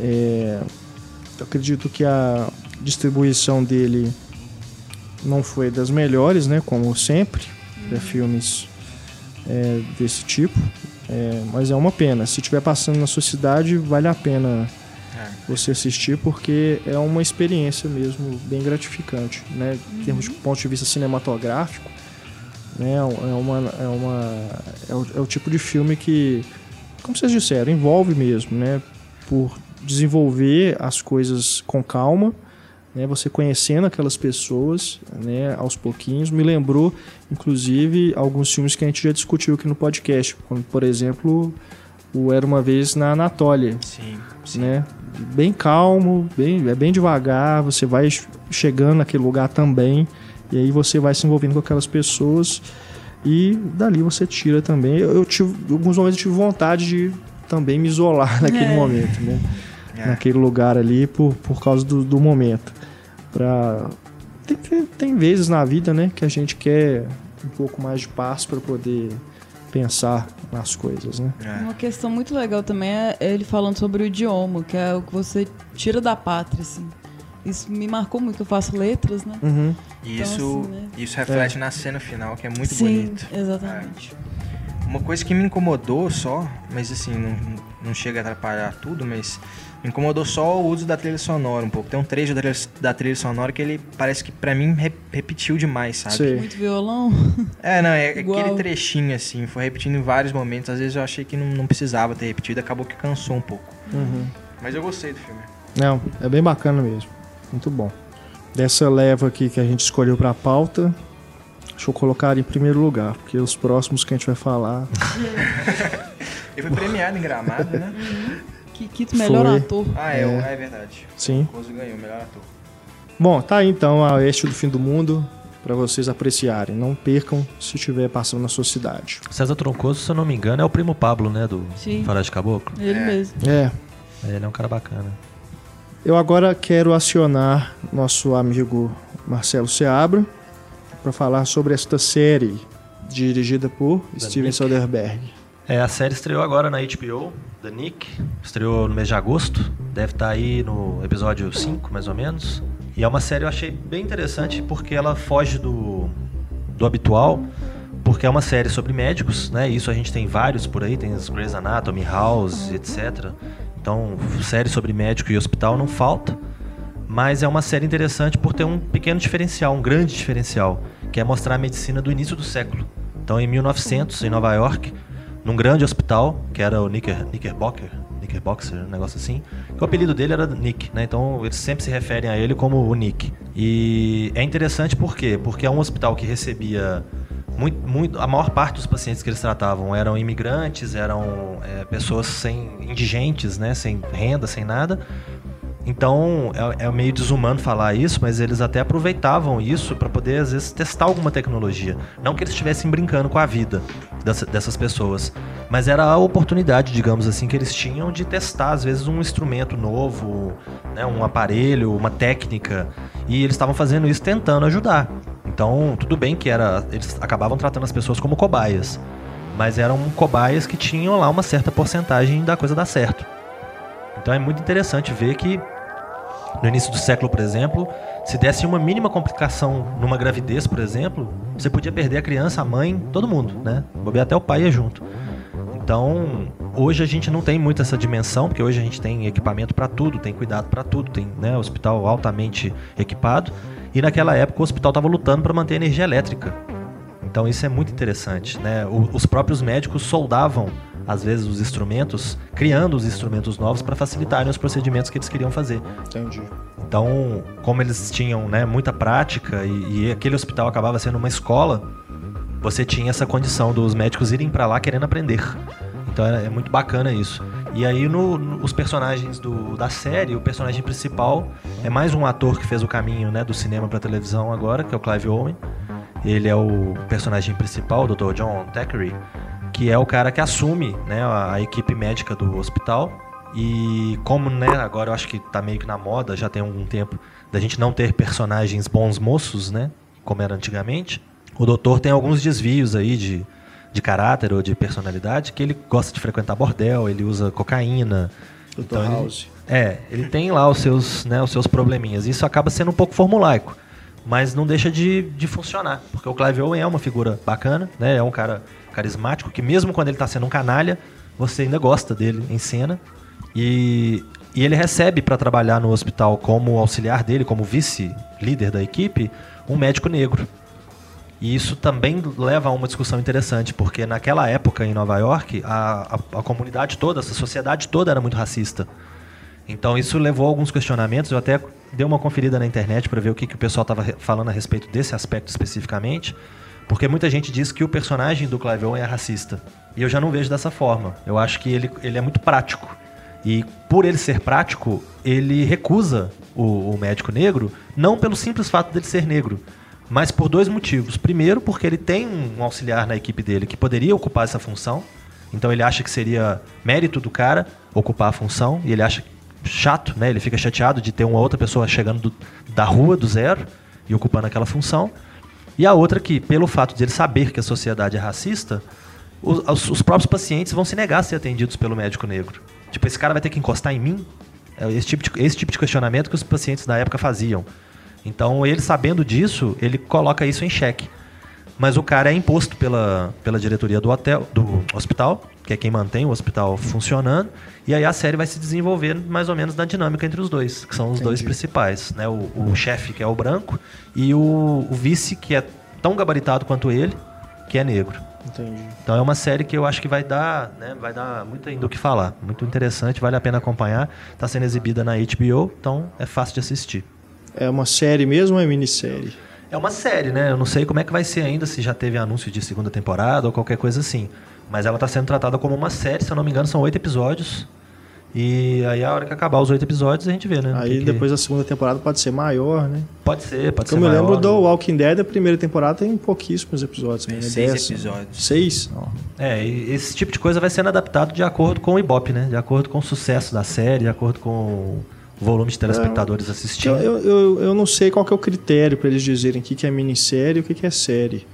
É, eu acredito que a distribuição dele não foi das melhores, né? Como sempre, para filmes é, desse tipo. É, mas é uma pena. Se estiver passando na sua cidade, vale a pena É. você assistir porque é uma experiência mesmo bem gratificante, né? Em termos de ponto de vista cinematográfico, né? É uma é uma é o, é o tipo de filme que, como vocês disseram, envolve mesmo, né? Por desenvolver as coisas com calma, né? Você conhecendo aquelas pessoas, né? Aos pouquinhos, me lembrou, inclusive, alguns filmes que a gente já discutiu aqui no podcast, como por exemplo o Era uma vez na Anatólia, Sim, sim. né? Bem calmo, bem, é bem devagar, você vai chegando naquele lugar também, e aí você vai se envolvendo com aquelas pessoas e dali você tira também. Eu, eu tive, em alguns momentos eu tive vontade de também me isolar naquele É. momento, né? É. Naquele lugar ali por, por causa do, do momento. Pra... Tem, tem- tem vezes na vida, né, que a gente quer um pouco mais de paz para poder pensar nas coisas, né? É. Uma questão muito legal também é ele falando sobre o idioma, que é o que você tira da pátria, assim. Isso me marcou muito, eu faço letras, né? Uhum. E Então, isso, assim, né? isso reflete na cena final, que é muito Sim, bonito. exatamente. Uma coisa que me incomodou só, mas assim, não, não chega a atrapalhar tudo, mas incomodou só o uso da trilha sonora um pouco. Tem um trecho da trilha, da trilha sonora que ele parece que pra mim re- repetiu demais, sabe? Sei. Muito violão. É, não, é Igual. aquele trechinho assim, foi repetindo em vários momentos. Às vezes eu achei que não, não precisava ter repetido, acabou que cansou um pouco. Uhum. Mas eu gostei do filme. Não, é bem bacana mesmo. Muito bom. Dessa leva aqui que a gente escolheu pra pauta, deixa eu colocar em primeiro lugar, porque os próximos que a gente vai falar. Ele foi premiado em Gramado, né? Kikito, melhor Foi. ator. Ah, é, É. é verdade. Sim. Kozo ganhou, melhor ator. Bom, tá aí então a Este do Fim do Mundo para vocês apreciarem. Não percam se estiver passando na sua cidade. César Troncoso, se eu não me engano, é o primo Pablo, né? Do Sim. Fará de Caboclo. Ele É. mesmo. É. Ele é um cara bacana. Eu agora quero acionar nosso amigo Marcelo Seabra para falar sobre esta série dirigida por Steven. Soderbergh. É, a série estreou agora na HBO, The Nick. Estreou no mês de agosto. Deve estar aí no episódio 5, mais ou menos. E é uma série eu achei bem interessante porque ela foge do, do habitual. Porque é uma série sobre médicos, né? Isso a gente tem vários por aí, tem as Grey's Anatomy, House, etc. Então, série sobre médico e hospital não falta. Mas é uma série interessante por ter um pequeno diferencial, um grande diferencial, que é mostrar a medicina do início do século. Então, em 1900, em Nova York, num grande hospital, que era o Knicker, Knickerbocker, Knickerboxer, um negócio assim, que o apelido dele era Nick, né? Então, eles sempre se referem a ele como o Nick. E é interessante por quê? Porque é um hospital que recebia muito, muito, a maior parte dos pacientes que eles tratavam eram imigrantes, eram é, pessoas sem indigentes, né, sem renda, sem nada. Então é, é meio desumano falar isso, mas eles até aproveitavam isso para poder às vezes testar alguma tecnologia. Não que eles estivessem brincando com a vida dessa- dessas pessoas, mas era a oportunidade, digamos assim, que eles tinham de testar às vezes um instrumento novo, né, um aparelho, uma técnica, e eles estavam fazendo isso tentando ajudar. Então tudo bem que era, eles acabavam tratando as pessoas como cobaias, mas eram cobaias que tinham lá uma certa porcentagem da coisa dar certo. Então é muito interessante ver que no início do século, por exemplo, se desse uma mínima complicação numa gravidez, por exemplo, você podia perder a criança, a mãe, todo mundo, né? Bobear até o pai ia junto. Então, hoje a gente não tem muito essa dimensão, porque hoje a gente tem equipamento para tudo, tem cuidado para tudo, tem né, hospital altamente equipado. E naquela época o hospital estava lutando para manter a energia elétrica. Então isso é muito interessante, né? Os próprios médicos soldavam às vezes os instrumentos, criando os instrumentos novos para facilitarem os procedimentos que eles queriam fazer. Entendi. Então, como eles tinham né, muita prática e, e aquele hospital acabava sendo uma escola, você tinha essa condição dos médicos irem para lá querendo aprender. Então é, é muito bacana isso. E aí no, no- os personagens do- da série, o personagem principal é mais um ator que fez o caminho né, do cinema para televisão agora, que é o Clive Owen. Ele é o personagem principal, o Dr. John Thackeray, que é o cara que assume né, a, a equipe médica do hospital. E como né, agora eu acho que tá meio que na moda, já tem algum tempo, da gente não ter personagens bons moços, né? Como era antigamente. O doutor tem alguns desvios aí de, de caráter ou de personalidade, que ele gosta de frequentar bordel, ele usa cocaína. Dr. Então ele- House. é, ele tem lá os seus, né, os seus probleminhas. Isso acaba sendo um pouco formulaico, mas não deixa de, de funcionar, porque o Clive Owen é uma figura bacana, né? É um cara carismático que mesmo quando ele está sendo um canalha, você ainda gosta dele em cena. E, e ele recebe para trabalhar no hospital como auxiliar dele, como vice-líder da equipe, um médico negro. E isso também leva a uma discussão interessante, porque naquela época em Nova York, a, a, a comunidade toda, a sociedade toda era muito racista. Então isso levou a alguns questionamentos. Eu até dei uma conferida na internet para ver o que, que o pessoal estava falando a respeito desse aspecto especificamente, porque muita gente diz que o personagem do Clive Owen é racista. E eu já não vejo dessa forma. Eu acho que ele, ele é muito prático. E por ele ser prático, ele recusa o, o médico negro, não pelo simples fato dele ser negro, mas por dois motivos. Primeiro, porque ele tem um auxiliar na equipe dele que poderia ocupar essa função. Então ele acha que seria mérito do cara ocupar a função e ele acha chato, né? Ele fica chateado de ter uma outra pessoa chegando do- da rua do zero e ocupando aquela função. E a outra que, pelo fato de ele saber que a sociedade é racista, os, os- os próprios pacientes vão se negar a ser atendidos pelo médico negro. Tipo, esse cara vai ter que encostar em mim? É esse tipo de, esse tipo de questionamento que os pacientes da época faziam. Então, ele sabendo disso, ele coloca isso em xeque. Mas o cara é imposto pela, pela diretoria do hotel, do hospital, que é quem mantém o hospital funcionando, e aí a série vai se desenvolver mais ou menos na dinâmica entre os dois, que são os dois Entendi. principais, né? O, o chefe, que é o branco, e o, o vice, que é tão gabaritado quanto ele, que é negro. Entendi. Então é uma série que eu acho que vai dar, né, vai dar muito ainda o que falar. Muito interessante, vale a pena acompanhar. Está sendo exibida na HBO, então é fácil de assistir. É uma série mesmo ou é minissérie? É uma série, né? Eu não sei como é que vai ser ainda, se já teve anúncio de segunda temporada ou qualquer coisa assim. Mas ela está sendo tratada como uma série, se eu não me engano, são oito episódios. E aí a hora que acabar os oito episódios a gente vê, né? Aí Que- depois a segunda temporada pode ser maior, né? Pode ser, pode Porque eu ser me lembro do não- Walking Dead, a primeira temporada tem pouquíssimos episódios. Tem né? seis Dez, episódios. Seis? É, e esse tipo de coisa vai sendo adaptado de acordo com o Ibope, né? De acordo com o sucesso da série, de acordo com o volume de telespectadores Eu, assistindo. eu, eu, eu não sei qual que é o critério pra eles dizerem o que, que é minissérie e o que, que é série.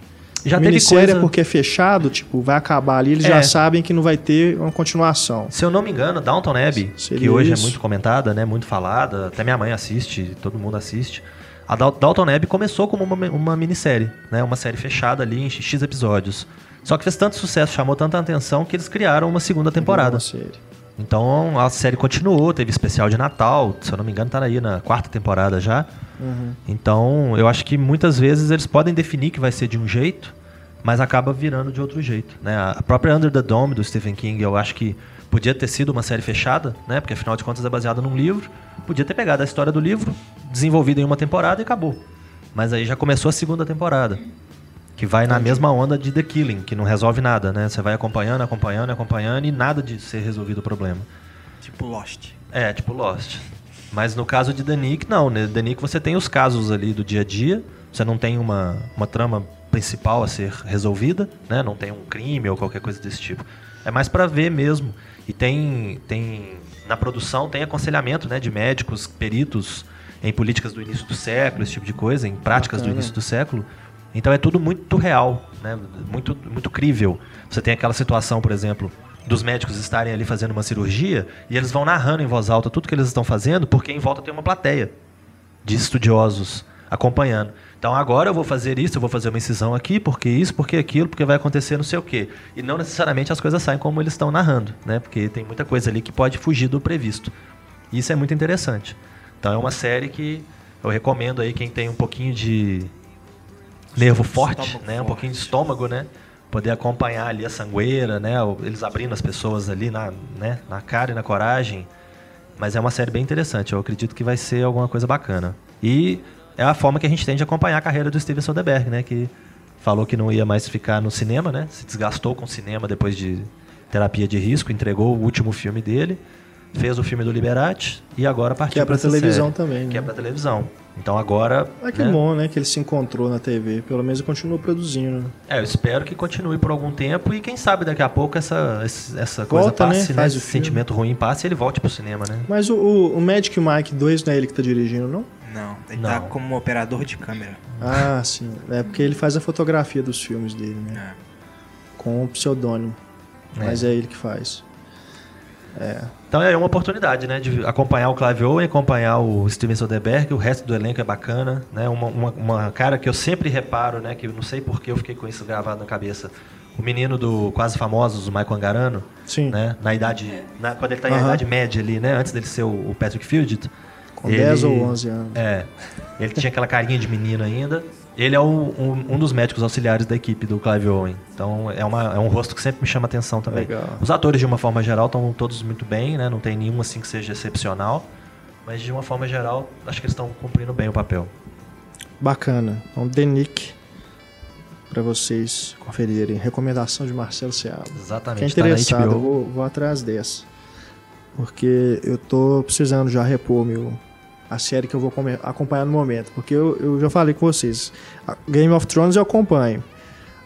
Já teve minissérie coisa... é porque é fechado, tipo, vai acabar ali, eles É. já sabem que não vai ter uma continuação. Se eu não me engano, Downton Abbey, Seria que hoje isso. é muito comentada, né, muito falada, até minha mãe assiste, todo mundo assiste. A Downton Abbey começou como uma, uma minissérie, né, uma série fechada ali em X episódios. Só que fez tanto sucesso, chamou tanta atenção que eles criaram uma segunda temporada. Uma série. Então a série continuou, teve especial de Natal, se eu não me engano tá aí na quarta temporada já. Uhum. Então eu acho que muitas vezes eles podem definir que vai ser de um jeito, mas acaba virando de outro jeito. Né? A própria Under the Dome do Stephen King eu acho que podia ter sido uma série fechada, né? porque afinal de contas é baseada num livro. Podia ter pegado a história do livro, desenvolvida em uma temporada e acabou. Mas aí já começou a segunda temporada. Que vai na mesma onda de The Killing, que não resolve nada, né? Você vai acompanhando, acompanhando, acompanhando e nada de ser resolvido o problema. Tipo Lost. É, tipo Lost. Mas no caso de The Nick, não, né? The Nick você tem os casos ali do dia a dia, você não tem uma, uma trama principal a ser resolvida, né? Não tem um crime ou qualquer coisa desse tipo. É mais pra ver mesmo. E tem, tem na produção tem aconselhamento, né, de médicos, peritos em políticas do início do século, esse tipo de coisa, em práticas do Bacana. início do século. Então é tudo muito real, né? Muito muito crível. Você tem aquela situação, por exemplo, dos médicos estarem ali fazendo uma cirurgia e eles vão narrando em voz alta tudo que eles estão fazendo, porque em volta tem uma plateia de estudiosos acompanhando. Então agora eu vou fazer isso, eu vou fazer uma incisão aqui, porque isso, porque aquilo, porque vai acontecer não sei o quê. E não necessariamente as coisas saem como eles estão narrando, né? Porque tem muita coisa ali que pode fugir do previsto. E isso é muito interessante. Então é uma série que eu recomendo aí quem tem um pouquinho de nervo forte, né? Um pouquinho de estômago, né? Poder acompanhar ali a sangueira, né? Eles abrindo as pessoas ali na, né? na cara e na coragem. Mas é uma série bem interessante. Eu acredito que vai ser alguma coisa bacana. E é a forma que a gente tem de acompanhar a carreira do Steven Soderbergh, né? Que falou que não ia mais ficar no cinema, né? Se desgastou com o cinema depois de terapia de risco, entregou o último filme dele, fez o filme do Liberati e agora partiu Que é pra essa televisão série, também, né? Que é pra televisão. Então agora. Ah, que né? bom, né? Que ele se encontrou na TV. Pelo menos ele continua produzindo. né? É, eu espero que continue por algum tempo e quem sabe daqui a pouco essa, essa coisa Volta, né? passe, né? Faz Esse sentimento ruim passe e ele volte pro cinema, né? Mas o, o, o Magic Mike 2 não é ele que tá dirigindo, não? Não, ele tá Não. como operador de câmera. Ah, sim. É porque ele faz a fotografia dos filmes dele, né? É. Com o pseudônimo. É. Mas é ele que faz. Então é uma oportunidade, né? De acompanhar o Clive Owen, acompanhar o Steven Soderbergh, o resto do elenco é bacana, né? Uma, uma, uma cara que eu sempre reparo, né? Que eu não sei porque eu fiquei com isso gravado na cabeça. O menino do Quase Famosos, o Michael Angarano, Sim. né? Na idade... na- quando ele tá em idade média ali, né? Antes dele ser o, Patrick Fugit. Com 10 ou 11 anos. É. Ele tinha aquela carinha de menino ainda. Ele é o- um, um dos médicos auxiliares da equipe do Clive Owen. Então é, uma, é um rosto que sempre me chama atenção também. Legal. Os atores, de uma forma geral, estão todos muito bem, né? Não tem nenhum assim que seja excepcional. Mas de uma forma geral, acho que eles estão cumprindo bem o papel. Bacana. Então, The Nick, pra vocês conferirem. Recomendação de Marcelo Seabra. Exatamente. Quem é tá na interessado, eu HBO. vou, vou atrás dessa. Porque eu tô precisando já repor meu, a série que eu vou acompanhar no momento. Porque eu, eu já falei com vocês. a Game of Thrones eu acompanho.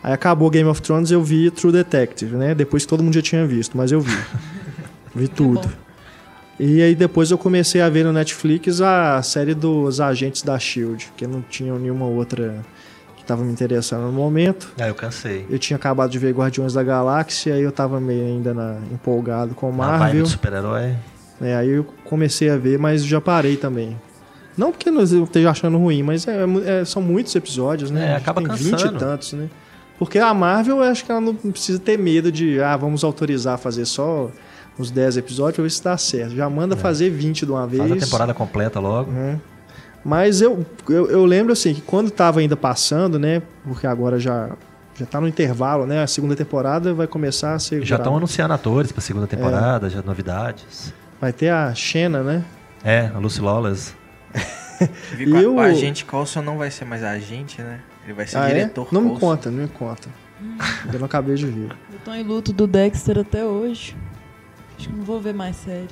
Aí acabou Game of Thrones eu vi True Detective, né? Depois que todo mundo já tinha visto, mas eu vi. vi tudo. E aí depois eu comecei a ver no Netflix a série dos Agentes da SHIELD, que não tinha nenhuma outra que tava me interessando no momento. Ah, eu cansei. Eu tinha acabado de ver Guardiões da Galáxia e eu tava meio ainda na- empolgado com vibe Marvel. do super-herói. Né? aí eu comecei a ver, mas já parei também. Não porque eu esteja achando ruim, mas é- é- são muitos episódios, né? É, acaba Tem 20 cansando. e tantos, né? Porque a Marvel, eu acho que ela não precisa ter medo de, ah, vamos autorizar a fazer só uns 10 episódios pra ver se dá certo. Já manda fazer 20 de uma vez. É. Faz a temporada completa logo. né? Mas eu, eu, eu lembro assim que quando tava ainda passando, né? Porque agora já já tá no intervalo, né? A segunda temporada vai começar a ser Já estão anunciando atores pra segunda temporada, já novidades. Vai ter a Xena, né? É, a Lucy Lawless. Vi que E o o- agente Coulson não vai ser mais agente, né? Ele vai ser Ah, é? diretor Não me Coulson. conta, não me conta. Eu não acabei de ver. Eu tô em luto do Dexter até hoje. Acho que não vou ver mais série.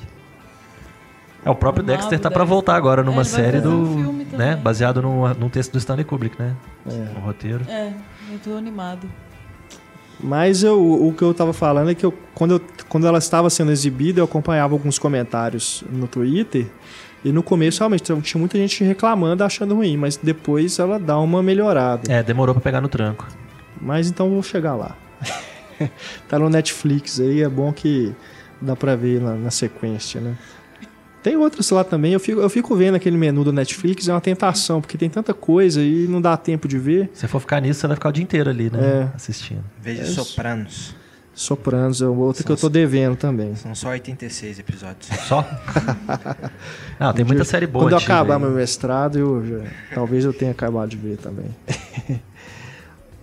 É, o próprio Amava Dexter o tá pra Dexter. voltar agora numa É, série do. um filme né? Baseado num, num texto do Stanley Kubrick, né? É. O roteiro. É, eu tô animado. Mas eu, o que eu tava falando é que eu, quando, eu, quando ela estava sendo exibida, eu acompanhava alguns comentários no Twitter. E no começo, realmente, tinha muita gente reclamando, achando ruim. Mas depois ela dá uma melhorada. É, demorou pra pegar no tranco. Mas então eu vou chegar lá. tá no Netflix aí, é bom que dá pra ver na, na sequência, né? Tem outros lá também. Eu fico, eu fico vendo aquele menu do Netflix, é uma tentação, porque tem tanta coisa e não dá tempo de ver. Se for ficar nisso, você vai ficar o dia inteiro ali, né? É. Assistindo. Veja É. Sopranos. Sopranos é outra que eu tô devendo também. São só 86 episódios. Só? Não, tem muita série boa. Quando eu acabar aí. meu mestrado, eu já- talvez eu tenha acabado de ver também.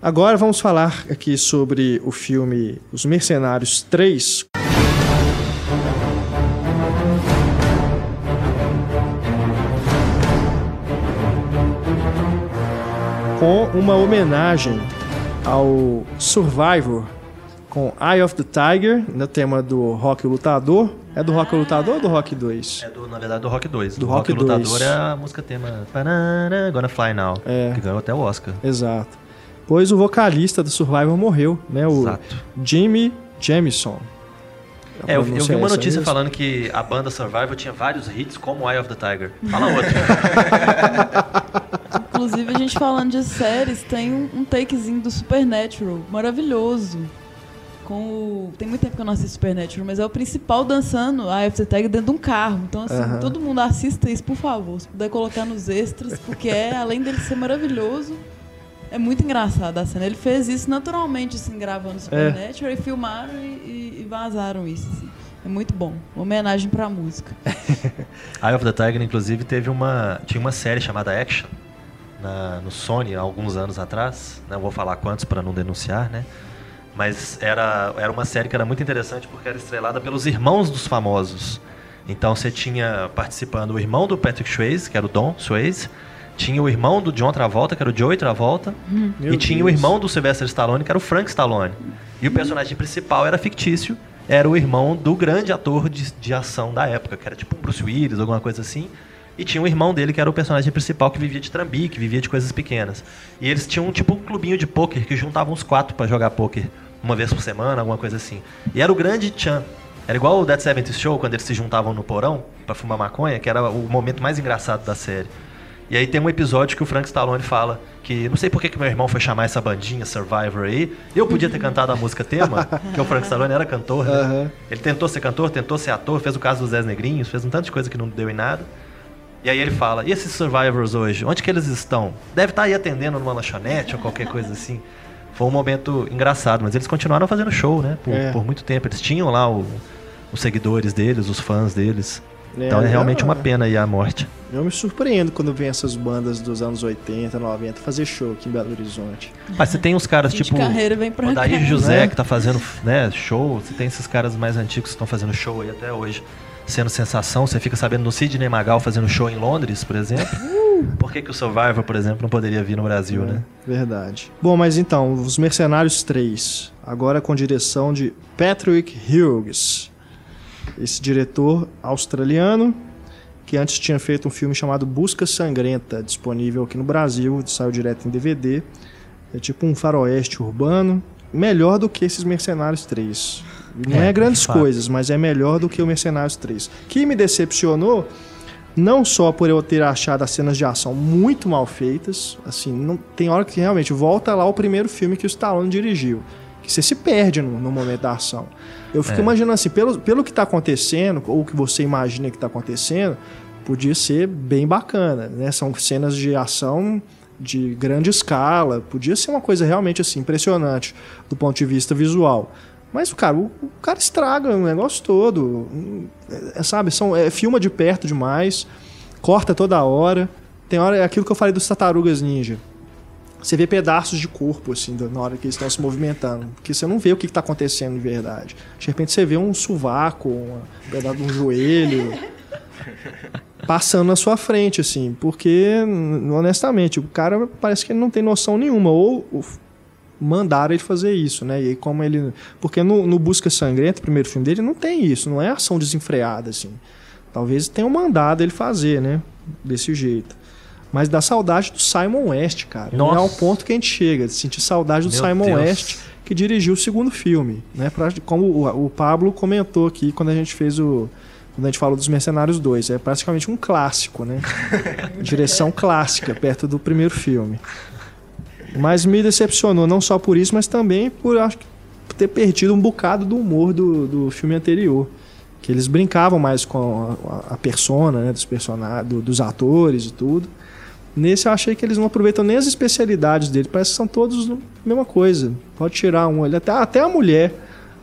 Agora vamos falar aqui sobre o filme Os Mercenários 3. Com uma homenagem ao Survivor com Eye of the Tiger, no tema do Rock Lutador. É do Rock Lutador ou do Rock 2? É do, na verdade, do Rock 2. Do Rock Rock, Lutador 2. é a música tema. Gonna Fly Now. É. Que ganhou até o Oscar. Exato. Pois o vocalista do Survivor morreu, né? O Exato. Jimmy Jamison. É, eu, eu vi uma essa notícia mesmo? falando que a banda Survivor tinha vários hits como Eye of the Tiger. Fala outro. Inclusive, a gente falando de séries, tem um, um takezinho do Supernatural, maravilhoso. Com o... Tem muito tempo que eu não assisto Supernatural, mas é o principal dançando a FT Tag dentro de um carro. Então, assim, todo mundo assista isso, por favor. Se puder colocar nos extras, porque é, além dele ser maravilhoso, é muito engraçado a cena. Ele fez isso naturalmente, assim, gravando Supernatural, e filmaram e, e- e vazaram isso, assim. É muito bom. Uma homenagem pra música. Eye of the Tiger, inclusive, teve uma. Tinha uma série chamada Action na- no Sony há alguns anos atrás. Não vou falar quantos para não denunciar, né? Mas era, era uma série que era muito interessante porque era estrelada pelos irmãos dos famosos. Então você tinha participando o irmão do Patrick Swayze, que era o Don Swayze, tinha o irmão do John Travolta, que era o Joey Travolta, Meu e tinha o Deus. irmão do Sylvester Stallone, que era o Frank Stallone. E o personagem principal era fictício, era o irmão do grande ator de, de ação da época, que era tipo um Bruce Willis, alguma coisa assim. E tinha o irmão dele, que era o personagem principal, que vivia de trambique, vivia de coisas pequenas. E eles tinham tipo um clubinho de pôquer que juntavam os quatro pra jogar pôquer uma vez por semana, alguma coisa assim. E era o grande Chan. Era igual o Dead Seventh Show, quando eles se juntavam no porão pra fumar maconha, que era o momento mais engraçado da série. E aí tem um episódio que o Frank Stallone fala que não sei por que, que meu irmão foi chamar essa bandinha Survivor aí. Eu podia ter cantado a música tema, porque o Frank Stallone era cantor, né? Aham. Ele tentou ser cantor, tentou ser ator, fez o caso dos Zé Negrinhos, fez um tanto de coisa que não deu em nada. E aí ele fala: "E esses Survivors hoje, onde que eles estão? Deve estar aí atendendo numa lanchonete ou qualquer coisa assim". Foi um momento engraçado, mas eles continuaram fazendo show, né? Por, É. por muito tempo. Eles tinham lá o- os seguidores deles, os fãs deles. É, então é realmente eu- uma pena aí a morte. Eu me surpreendo quando vem essas bandas dos anos 80, 90 fazer show aqui em Belo Horizonte. Mas você tem uns caras tipo carreira vem pra o Daí cá. José né? que tá fazendo né, show, você tem esses caras mais antigos que estão fazendo show aí até hoje, sendo sensação. Você fica sabendo no Sidney Magal fazendo show em Londres, por exemplo. Por que, que o Survivor, por exemplo, não poderia vir no Brasil, né? Verdade. Bom, mas então, Os Mercenários 3, agora com direção de Patrick Hughes. Esse diretor australiano, que antes tinha feito um filme chamado Busca Sangrenta, disponível aqui no Brasil, saiu direto em DVD. É tipo um faroeste urbano, melhor do que esses Mercenários 3. Não É, é, grandes coisas, mas é melhor do que o Mercenários 3. Que me decepcionou não só por eu ter achado as cenas de ação muito mal feitas, assim, não, tem hora que realmente volta lá o primeiro filme que o Stallone dirigiu, que você se perde no, no momento da ação. Eu fico É. imaginando assim, pelo, pelo que está acontecendo, ou que você imagina que está acontecendo, podia ser bem bacana, né? São cenas de ação de grande escala, podia ser uma coisa realmente assim impressionante do ponto de vista visual. Mas, cara, o, o cara estraga o negócio todo. É, sabe, são, é, filma de perto demais, corta toda hora. Tem hora, é aquilo que eu falei dos tartarugas ninja. Você vê pedaços de corpo, assim, na hora que eles estão se movimentando. Porque você não vê o que está acontecendo de verdade. De repente você vê um sovaco, um pedaço de um joelho. passando na sua frente, assim. Porque, honestamente, o cara parece que ele não tem noção nenhuma. Ou, ou mandaram ele fazer isso, né? E aí como ele... Porque no, no Busca Sangrenta, o primeiro filme dele, não tem isso. Não é ação desenfreada, assim. Talvez tenham mandado ele fazer, né? Desse jeito. Mas dá saudade do Simon West, cara. Nossa. É ao ponto que a gente chega, de sentir saudade do Meu Simon Deus. West, que dirigiu o segundo filme. Né? Pra- como o, o Pablo comentou aqui quando a gente fez o. Quando a gente falou dos Mercenários 2. É praticamente um clássico, né? Direção clássica, perto do primeiro filme. Mas me decepcionou, não só por isso, mas também por acho ter perdido um bocado do humor do, do filme anterior. Que eles brincavam mais com a, a persona, né, dos personagens, do- dos atores e tudo. Nesse eu achei que eles não aproveitam nem as especialidades dele, parece que são todos a mesma coisa. Pode tirar um ali, até, até a mulher,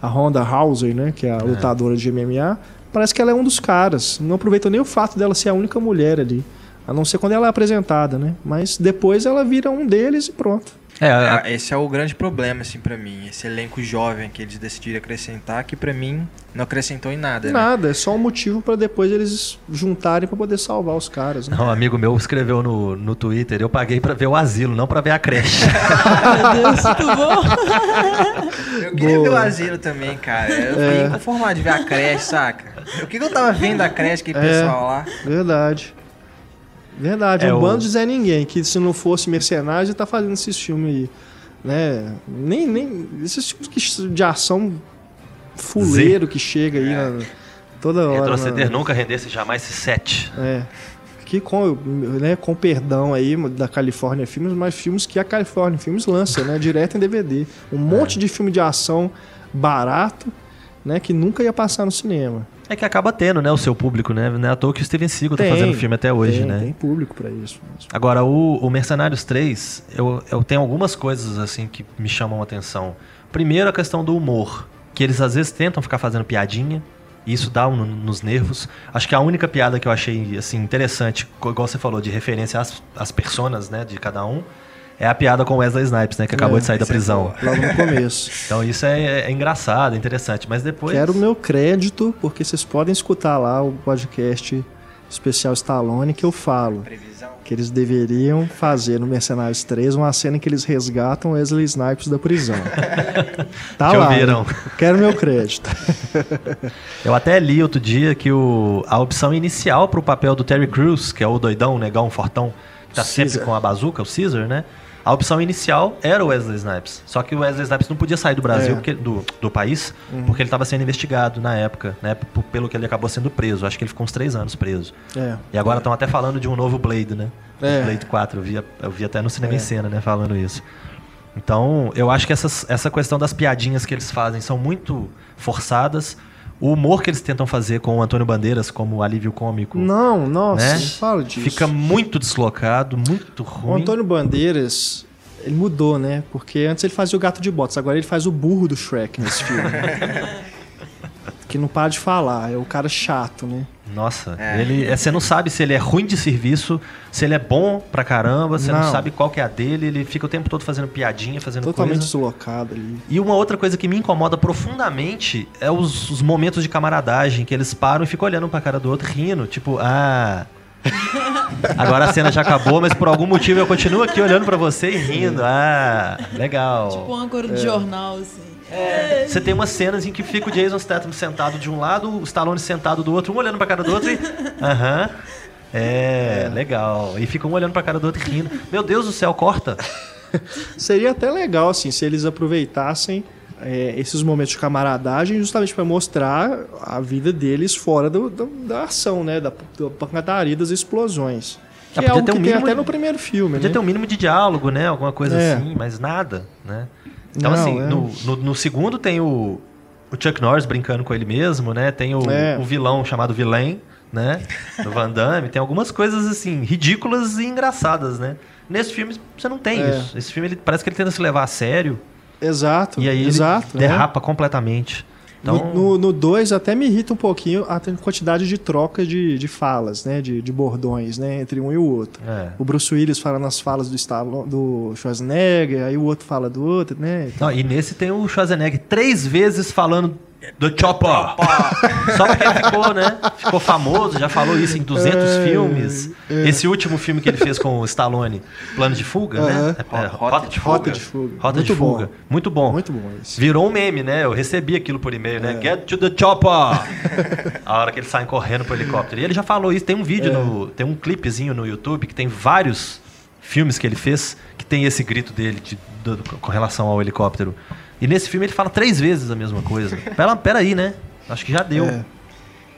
a Honda Hauser, né, que é a lutadora de MMA, parece que ela é um dos caras. Não aproveitam nem o fato dela ser a única mulher ali. A não ser quando ela é apresentada, né? Mas depois ela vira um deles e pronto. É, a- Esse é o grande problema, assim, pra mim. Esse elenco jovem que eles decidiram acrescentar, que pra mim não acrescentou em nada, né? Nada, é só um motivo pra depois eles juntarem pra poder salvar os caras. Né? um amigo meu escreveu no, no Twitter, eu paguei pra ver o asilo, não pra ver a creche. Meu Deus, muito bom. Eu queria ver o Boa. asilo também, cara. Eu fiquei inconformado de ver a creche, saca? O que, que eu tava vendo da creche, aquele É. pessoal lá? Verdade. Verdade, É, um o- bando de Zé Ninguém, que se não fosse mercenário, já tá fazendo esses filmes aí. Né? Nem, nem. Esses tipos que- de ação fuleiro que chega aí na- toda hora. Retroceder na- nunca rendesse jamais esse set. É. Que com, né, com perdão aí da California Filmes, mas filmes que a California Filmes lança, né? Direto em DVD. Um monte de filme de ação barato, né? Que nunca ia passar no cinema. É que acaba tendo, né, o seu público, né? Não é à toa que o Steven Seagal tá Tem, fazendo filme até hoje, tem, né? Tem público pra isso. mesmo. Agora, o, o Mercenários 3, eu, eu tenho algumas coisas assim que me chamam a atenção. Primeiro, a questão do humor, que eles às vezes tentam ficar fazendo piadinha, e isso dá um no- nos nervos. Acho que a única piada que eu achei assim interessante, igual você falou, de referência às, às personas, né, de cada um, é a piada com Wesley Snipes, né, que acabou É, de sair da é prisão. boa. Logo no começo. Então isso é, é engraçado, é interessante, mas depois Quero o meu crédito, porque vocês podem escutar lá o podcast especial Stallone que eu falo Previsão. que eles deveriam fazer no Mercenários 3 uma cena em que eles resgatam Wesley Snipes da prisão. tá lá. ouviram. hein? Quero meu crédito. Eu até li outro dia que o, a opção inicial pro papel do Terry Crews, que é o doidão, o negão, fortão, que tá sempre Caesar. com a bazuca, o Caesar, né? A opção inicial era o Wesley Snipes. Só que o Wesley Snipes não podia sair do Brasil, É. Uhum. porque, do, do país, porque ele estava sendo investigado na época, né? Pelo que ele acabou sendo preso. Acho que ele ficou uns três anos preso. É. E agora estão até falando de um novo Blade, né? É. Blade 4. Eu vi, eu vi até no cinema É. em cena, né? Falando isso. Então, eu acho que essas, essa questão das piadinhas que eles fazem são muito forçadas. O humor que eles tentam fazer com o Antônio Bandeiras como alívio cômico, Não, nossa, né? não fala disso. Fica muito deslocado, muito O ruim. Antônio Bandeiras, ele mudou, né? Porque antes ele fazia o gato de botas, agora ele faz o burro do Shrek nesse filme. que não para de falar, é o cara chato, né? Nossa, É. ele, é, você não sabe se ele é ruim de serviço, se ele é bom pra caramba, você não, Não. sabe qual que é a dele, ele fica o tempo todo fazendo piadinha, fazendo Totalmente coisa. deslocado ali. E uma outra coisa que me incomoda profundamente é os, os momentos de camaradagem, que eles param e ficam olhando pra cara do outro, rindo, tipo, ah. Agora a cena já acabou, mas por algum motivo eu continuo aqui olhando pra você e rindo. Ah, legal. Tipo um âncora de jornal, assim. Você tem umas cenas em que fica o Jason Statham sentado de um lado, o Stallone sentado do outro, um olhando pra cara do outro e. Aham. É, legal. E fica um olhando pra cara do outro e rindo. Meu Deus do céu, corta. Seria até legal, assim, se eles aproveitassem é, esses momentos de camaradagem justamente para mostrar a vida deles fora do- do- da ação, né? Da, da pancadaria das explosões. Que Ah, é podia algo ter que um tem mínimo até de- no primeiro filme, Podia né? ter um mínimo de diálogo, né? Alguma coisa É. assim, mas nada, né? Então, Não, assim, é. no, no, no segundo tem o, o Chuck Norris brincando com ele mesmo, né? Tem o, É. o vilão chamado Villain, né? Do Van Damme. Tem algumas coisas, assim, ridículas e engraçadas, né? Nesse filme você não tem É. isso. Esse filme ele, parece que ele tenta se levar a sério Exato. e aí exato, né? derrapa completamente. Então, No 2 até me irrita um pouquinho a quantidade de troca de, de falas, né? De, de bordões, né? Entre um e o outro. é. O Bruce Willis fala nas falas do, Stallone, do Schwarzenegger, aí o outro fala do outro, né? Não, e nesse tem o Schwarzenegger três vezes falando The Chopper. Só porque ele ficou, né? Ficou famoso, já falou isso em 200 É, filmes. é. Esse último filme que ele fez com o Stallone, Plano de Fuga, né? É, é, Rota de Fuga. Rota de Fuga. Rota de Muito bom. Fuga. Muito bom. Muito bom esse. Virou um meme, né? Eu recebi aquilo por e-mail, É. né? Get to the chopper! a hora que eles saem correndo pro helicóptero. E ele já falou isso. Tem um vídeo, É. no, tem um clipezinho no YouTube que tem vários filmes que ele fez que tem esse grito dele de- do- com relação ao helicóptero. E nesse filme ele fala três vezes a mesma coisa. Pera, pera aí, né? Acho que já deu. É,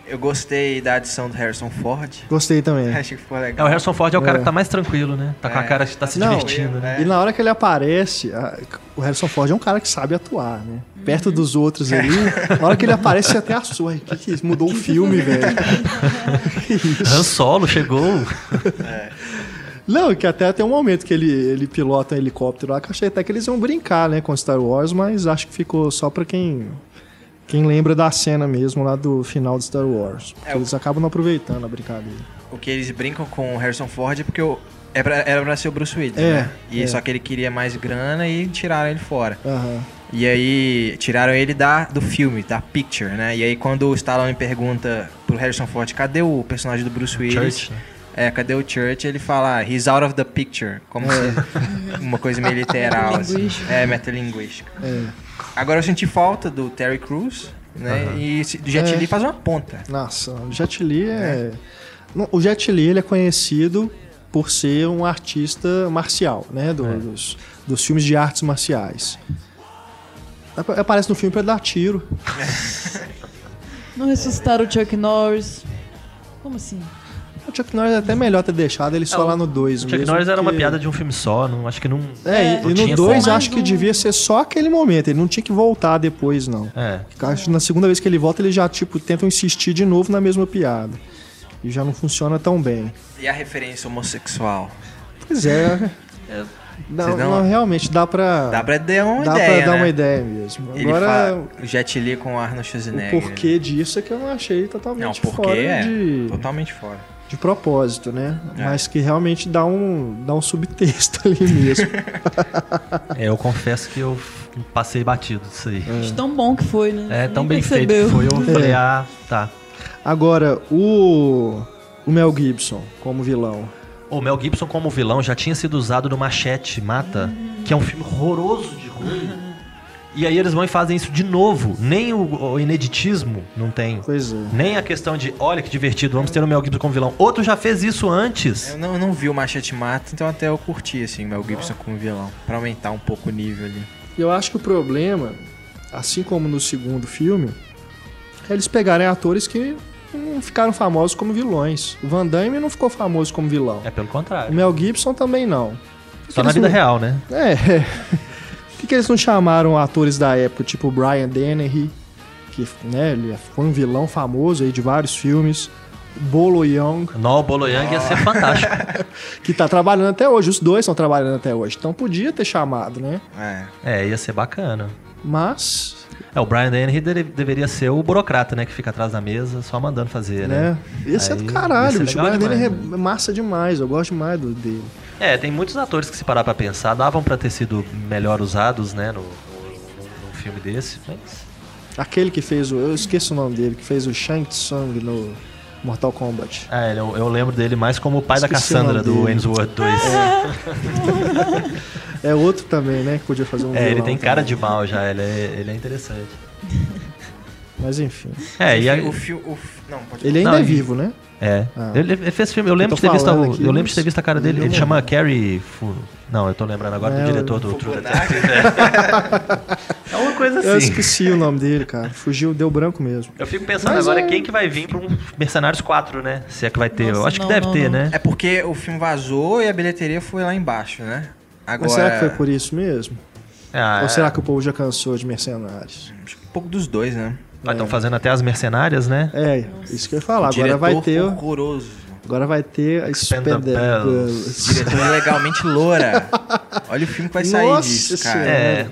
Eu gostei da adição do Harrison Ford. gostei também. Acho que ficou É, legal. o Harrison Ford é o cara É. que tá mais tranquilo, né? Tá com a É. cara que tá se Não, divertindo, né? é. E na hora que ele aparece, a- o Harrison Ford é um cara que sabe atuar, né? Perto dos outros ali, na hora que ele aparece, você até assusta. O que, que é isso? Mudou o filme, velho. Han? Solo chegou. Não, que até tem um momento que ele, ele pilota um helicóptero lá, que eu achei até que eles iam brincar, né, com Star Wars, mas acho que ficou só pra quem, quem lembra da cena mesmo lá do final de Star Wars. Porque É, o- eles acabam não aproveitando a brincadeira. O que eles brincam com o Harrison Ford é porque o- é pra- era pra ser o Bruce Willis, É, né? E é. só que ele queria mais grana e tiraram ele fora. Aham. E aí tiraram ele da, do filme, da picture, né? E aí quando o Stallone pergunta pro Harrison Ford, cadê o personagem do Bruce Willis? Church, né? É, cadê o Church? Ele fala, he's out of the picture. Como se uma coisa meio literal, assim. Metalinguística. É, metalinguística. É. Agora eu senti falta do Terry Crews, né? E esse- do Jet É. Li faz uma ponta. Nossa, o Jet Li é... Não, O Jet Li ele é conhecido por ser um artista marcial, né? do- É. dos, dos filmes de artes marciais. Ap- Aparece no filme pra dar tiro. Não ressuscitaram o Chuck Norris. Como assim? O Chuck Norris é até melhor ter deixado ele só É, o- lá no 2 O Chuck Norris era uma piada de um filme só, não, acho que não. É, É, e- não e no 2 como. acho que um- devia ser só aquele momento, ele não tinha que voltar depois, não. É. Acho que na segunda vez que ele volta, ele já, tipo, tentam insistir de novo na mesma piada. E já não funciona tão bem. E a referência homossexual? Pois é. Não, Vocês não- não, realmente dá pra. Dá pra dar uma dá ideia, pra dar né? uma ideia mesmo. Ele Agora, fala o Jet Li com o Arnold o Schwarzenegger. porquê disso é que eu não achei totalmente Não, porque fora é de, totalmente fora. De propósito, né? É. Mas que realmente dá um, dá um subtexto ali mesmo. É, eu confesso que eu passei batido disso aí. De tão bom que foi, né? É, Nem tão bem percebeu. feito que foi. Eu falei, É. ah, tá. Agora, o, o Mel Gibson como vilão. O Mel Gibson como vilão já tinha sido usado no Machete Mata, que é um filme horroroso de ruim. E aí eles vão e fazem isso de novo. Nem o, o ineditismo não tem. Pois é. Nem a questão de, olha que divertido, vamos ter o Mel Gibson como vilão. Outro já fez isso antes. Eu não, eu não vi o Machete Mata, então até eu curti, assim, o Mel Gibson como vilão. Pra aumentar um pouco o nível ali. E eu acho que o problema, assim como no segundo filme, é eles pegarem atores que não ficaram famosos como vilões. O Van Damme não ficou famoso como vilão. É pelo O contrário. Mel Gibson também não. Só na vida não- real, né? É. Por que, que eles não chamaram atores da época, tipo o Brian Dennehy, que né, ele foi um vilão famoso aí de vários filmes. Bolo Young, No, o Bolo Yang ia ser fantástico. que tá trabalhando até hoje. Os dois estão trabalhando até hoje. Então podia ter chamado, né? É. É, ia ser bacana. Mas, É, o Brian Dennehy deve- deveria ser o burocrata, né? Que fica atrás da mesa, só mandando fazer, né? né? Ia ser do Aí, caralho, ia ser bicho. O Brian Dennehy demais, é massa demais. Eu gosto demais do, dele. É, tem muitos atores que se parar pra pensar, davam pra ter sido melhor usados, né? No, no- no- num filme desse, mas... Aquele que fez o. Eu esqueço o nome dele, que fez o Shang Tsung no Mortal Kombat. É, eu, eu lembro dele mais como o pai da Esqueci o Cassandra, do. Ainsworth 2. É outro também, né? Que podia fazer um É, ele tem cara também. de mal já, ele é, ele é interessante. Mas enfim. É, e a, O filme. Não, pode Ele ainda Não, é e- visto, né? É. Ah. Ele, ele fez filme. Eu lembro, Eu de ter, visto, o- aqui, eu lembro de ter visto a cara dele. eu Ele chama. Carrie. Fu- Não, eu tô lembrando agora É, do eu- diretor do True. Detective. É uma coisa Eu assim. esqueci o nome dele, cara. Fugiu, deu branco mesmo. Eu fico pensando Mas agora é- quem que vai vir pra um Mercenários 4, né? Se é que vai ter. eu Nossa, acho que não, deve não, ter, não. né? É porque o filme vazou e a bilheteria foi lá embaixo, né? Agora. Mas será que foi por isso mesmo? Ah, Ou será que o povo já cansou de mercenários? Acho que um pouco dos dois, né? Estão fazendo até as mercenárias, né? É, isso que eu ia falar. O Agora vai ter. horroroso. Agora vai ter a Expendables. Expendables. Diretor legalmente loura. Olha o filme que vai sair Nossa disso, cara. Senhora. É.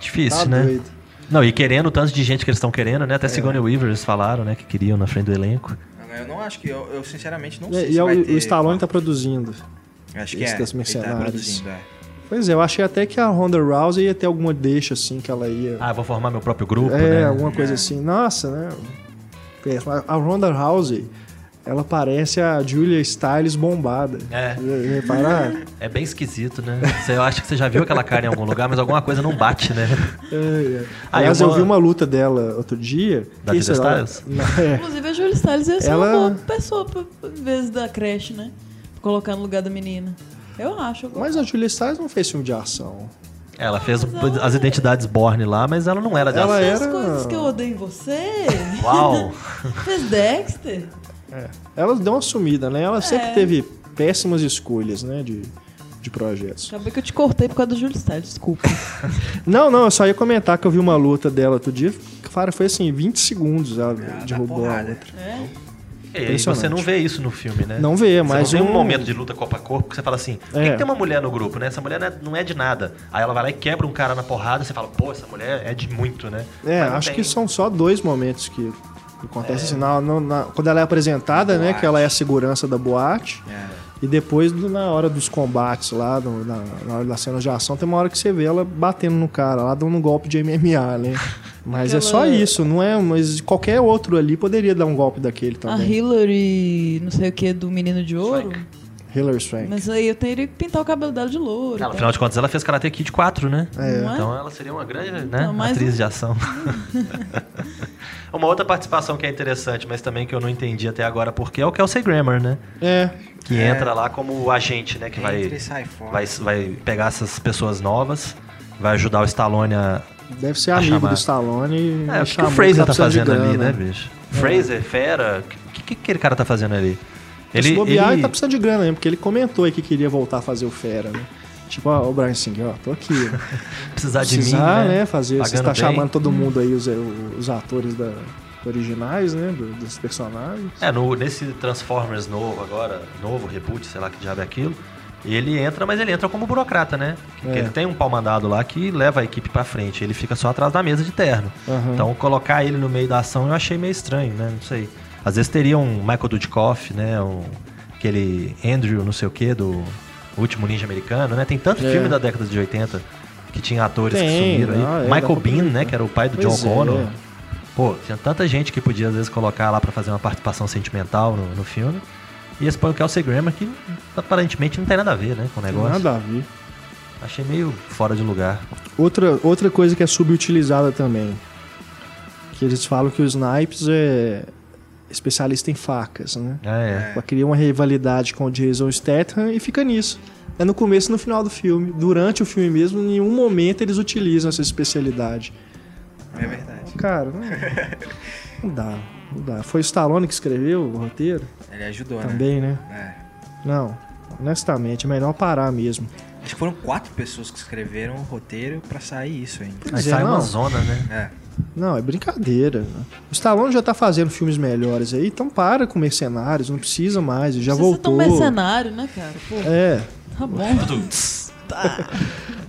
Difícil, Tá né? doido. Não, e querendo o tanto de gente que eles estão querendo, É. né? Até Sigourney Weaver eles falaram, né? Que queriam na frente do elenco. Eu não acho que. Eu, eu sinceramente não E, sei e se é o, vai o ter. Stallone tá produzindo. Acho que esse é. das ele tá produzindo, é. Pois é, eu achei até que a Ronda Rousey ia ter alguma deixa, assim, que ela ia... Ah, vou formar meu próprio grupo, é, né? alguma coisa assim. Nossa, né? É, A Ronda Rousey, ela parece a Julia Stiles bombada. É. Reparar? É bem esquisito, né? Você, eu acho que você já viu aquela cara em algum lugar, mas alguma coisa não bate, né? É, é. Ah, Aliás, eu vi uma luta dela outro dia. Da Julia Stiles? na- é. Inclusive, a Julia Stiles ia ser Ela- uma boa pessoa em vez da creche, né? Pra colocar no lugar da menina. Eu acho. Eu Mas a Julia Stiles não fez filme de ação. Ela fez as identidades Borne lá, mas ela não era de Ela ação. é- As era- coisas que eu odeio em você. Uau! Fez Dexter. Ela deu uma sumida, né? Ela sempre É. teve péssimas escolhas, né? De, de projetos. Acabei que eu te cortei por causa da Julia Stiles, desculpa. Não, não, eu só ia comentar que eu vi uma luta dela outro dia. Cara, foi assim, 20 segundos ela Ah, derrubou a outra. É? E aí Impressionante. você não vê isso no filme, né? Não vê, Você mas não tem um um- momento de luta corpo a corpo que você fala assim, É. que tem uma mulher no grupo, né? Essa mulher não é, não é de nada. Aí ela vai lá e quebra um cara na porrada, você fala, pô, essa mulher é de muito, né? É, acho tem. que são só dois momentos que, acontece assim. Na, na- quando ela é apresentada, né? Que ela é a segurança da boate. É. E depois, na hora dos combates lá, no- na, na hora das cenas de ação, tem uma hora que você vê ela batendo no cara, lá dando um golpe de MMA, né? Mas é só Aquela- isso, não é? Mas qualquer outro ali poderia dar um golpe daquele A também. Hillary, não sei o que, do Menino de Ouro. Hillary Swank. Mas aí eu teria que pintar o cabelo dela de louro. Ela, tá? afinal de contas, ela fez Karate Kid 4, né? É. Não é? Então ela seria uma grande né, Então, mais atriz um- de ação. uma outra participação que é interessante, mas também que eu não entendi até agora porque é o Kelsey Grammer, né? É, Que É. entra lá como o agente, né? Que vai, vai, vai pegar essas pessoas novas, vai ajudar o Stallone a. deve ser A amigo chamar. do Stallone. e É, o que, o Fraser tá fazendo ali, né, bicho? Fraser, fera, o que, que aquele cara tá fazendo ali? Se bobear, ele tá precisando de grana mesmo, porque ele comentou aí que queria voltar a fazer o Fera, né? Tipo, ó, o Brian Singer, ó, tô aqui. né? precisar de mim, Precisar, né? né? Fazer. Você Pagando tá bem. chamando todo mundo aí, os, os atores da, originais, né? do- dos personagens. É, no, nesse Transformers novo agora, novo reboot, sei lá que diabo é aquilo, ele entra, mas ele entra como burocrata, né? Porque É. ele tem um pau mandado lá que leva a equipe pra frente, ele fica só atrás da mesa de terno. Aham. Então colocar ele no meio da ação eu achei meio estranho, né? Não sei. Às vezes teria um Michael Dudikoff, né? Um, aquele Andrew, não sei o que, do Último Ninja Americano, né? Tem tanto É. filme da década de 80 que tinha atores que Tem, sumiram aí. não, é, dá Michael Bean, né? aproveitar. Que era o pai do Pois John é. Connor. Pô, tinha tanta gente que podia às vezes colocar lá pra fazer uma participação sentimental no, no filme. E esse põe o Kelsey Grammer que aparentemente não tem nada a ver, né, com o negócio. Nada a ver. Achei meio fora de lugar. Outra, outra coisa que é subutilizada também. Que eles falam que o Snipes é especialista em facas, né? É, é. Pra criar uma rivalidade com o Jason Statham e fica nisso. É no começo e no final do filme. Durante o filme mesmo, em nenhum momento eles utilizam essa especialidade. É verdade. Cara, não, não dá. Não dá. Foi o Stallone que escreveu o roteiro Ele ajudou, também, né? né? Não. Honestamente, é melhor parar mesmo. É. Acho que foram quatro pessoas que escreveram o roteiro pra sair isso ainda. Aí Pois é, sai uma zona, né? É. Não, é brincadeira. O Stallone já tá fazendo filmes melhores aí, então para com Mercenários, não precisa mais, já Precisa ser tão voltou. mercenário, né, cara? Pô, É, tá bom.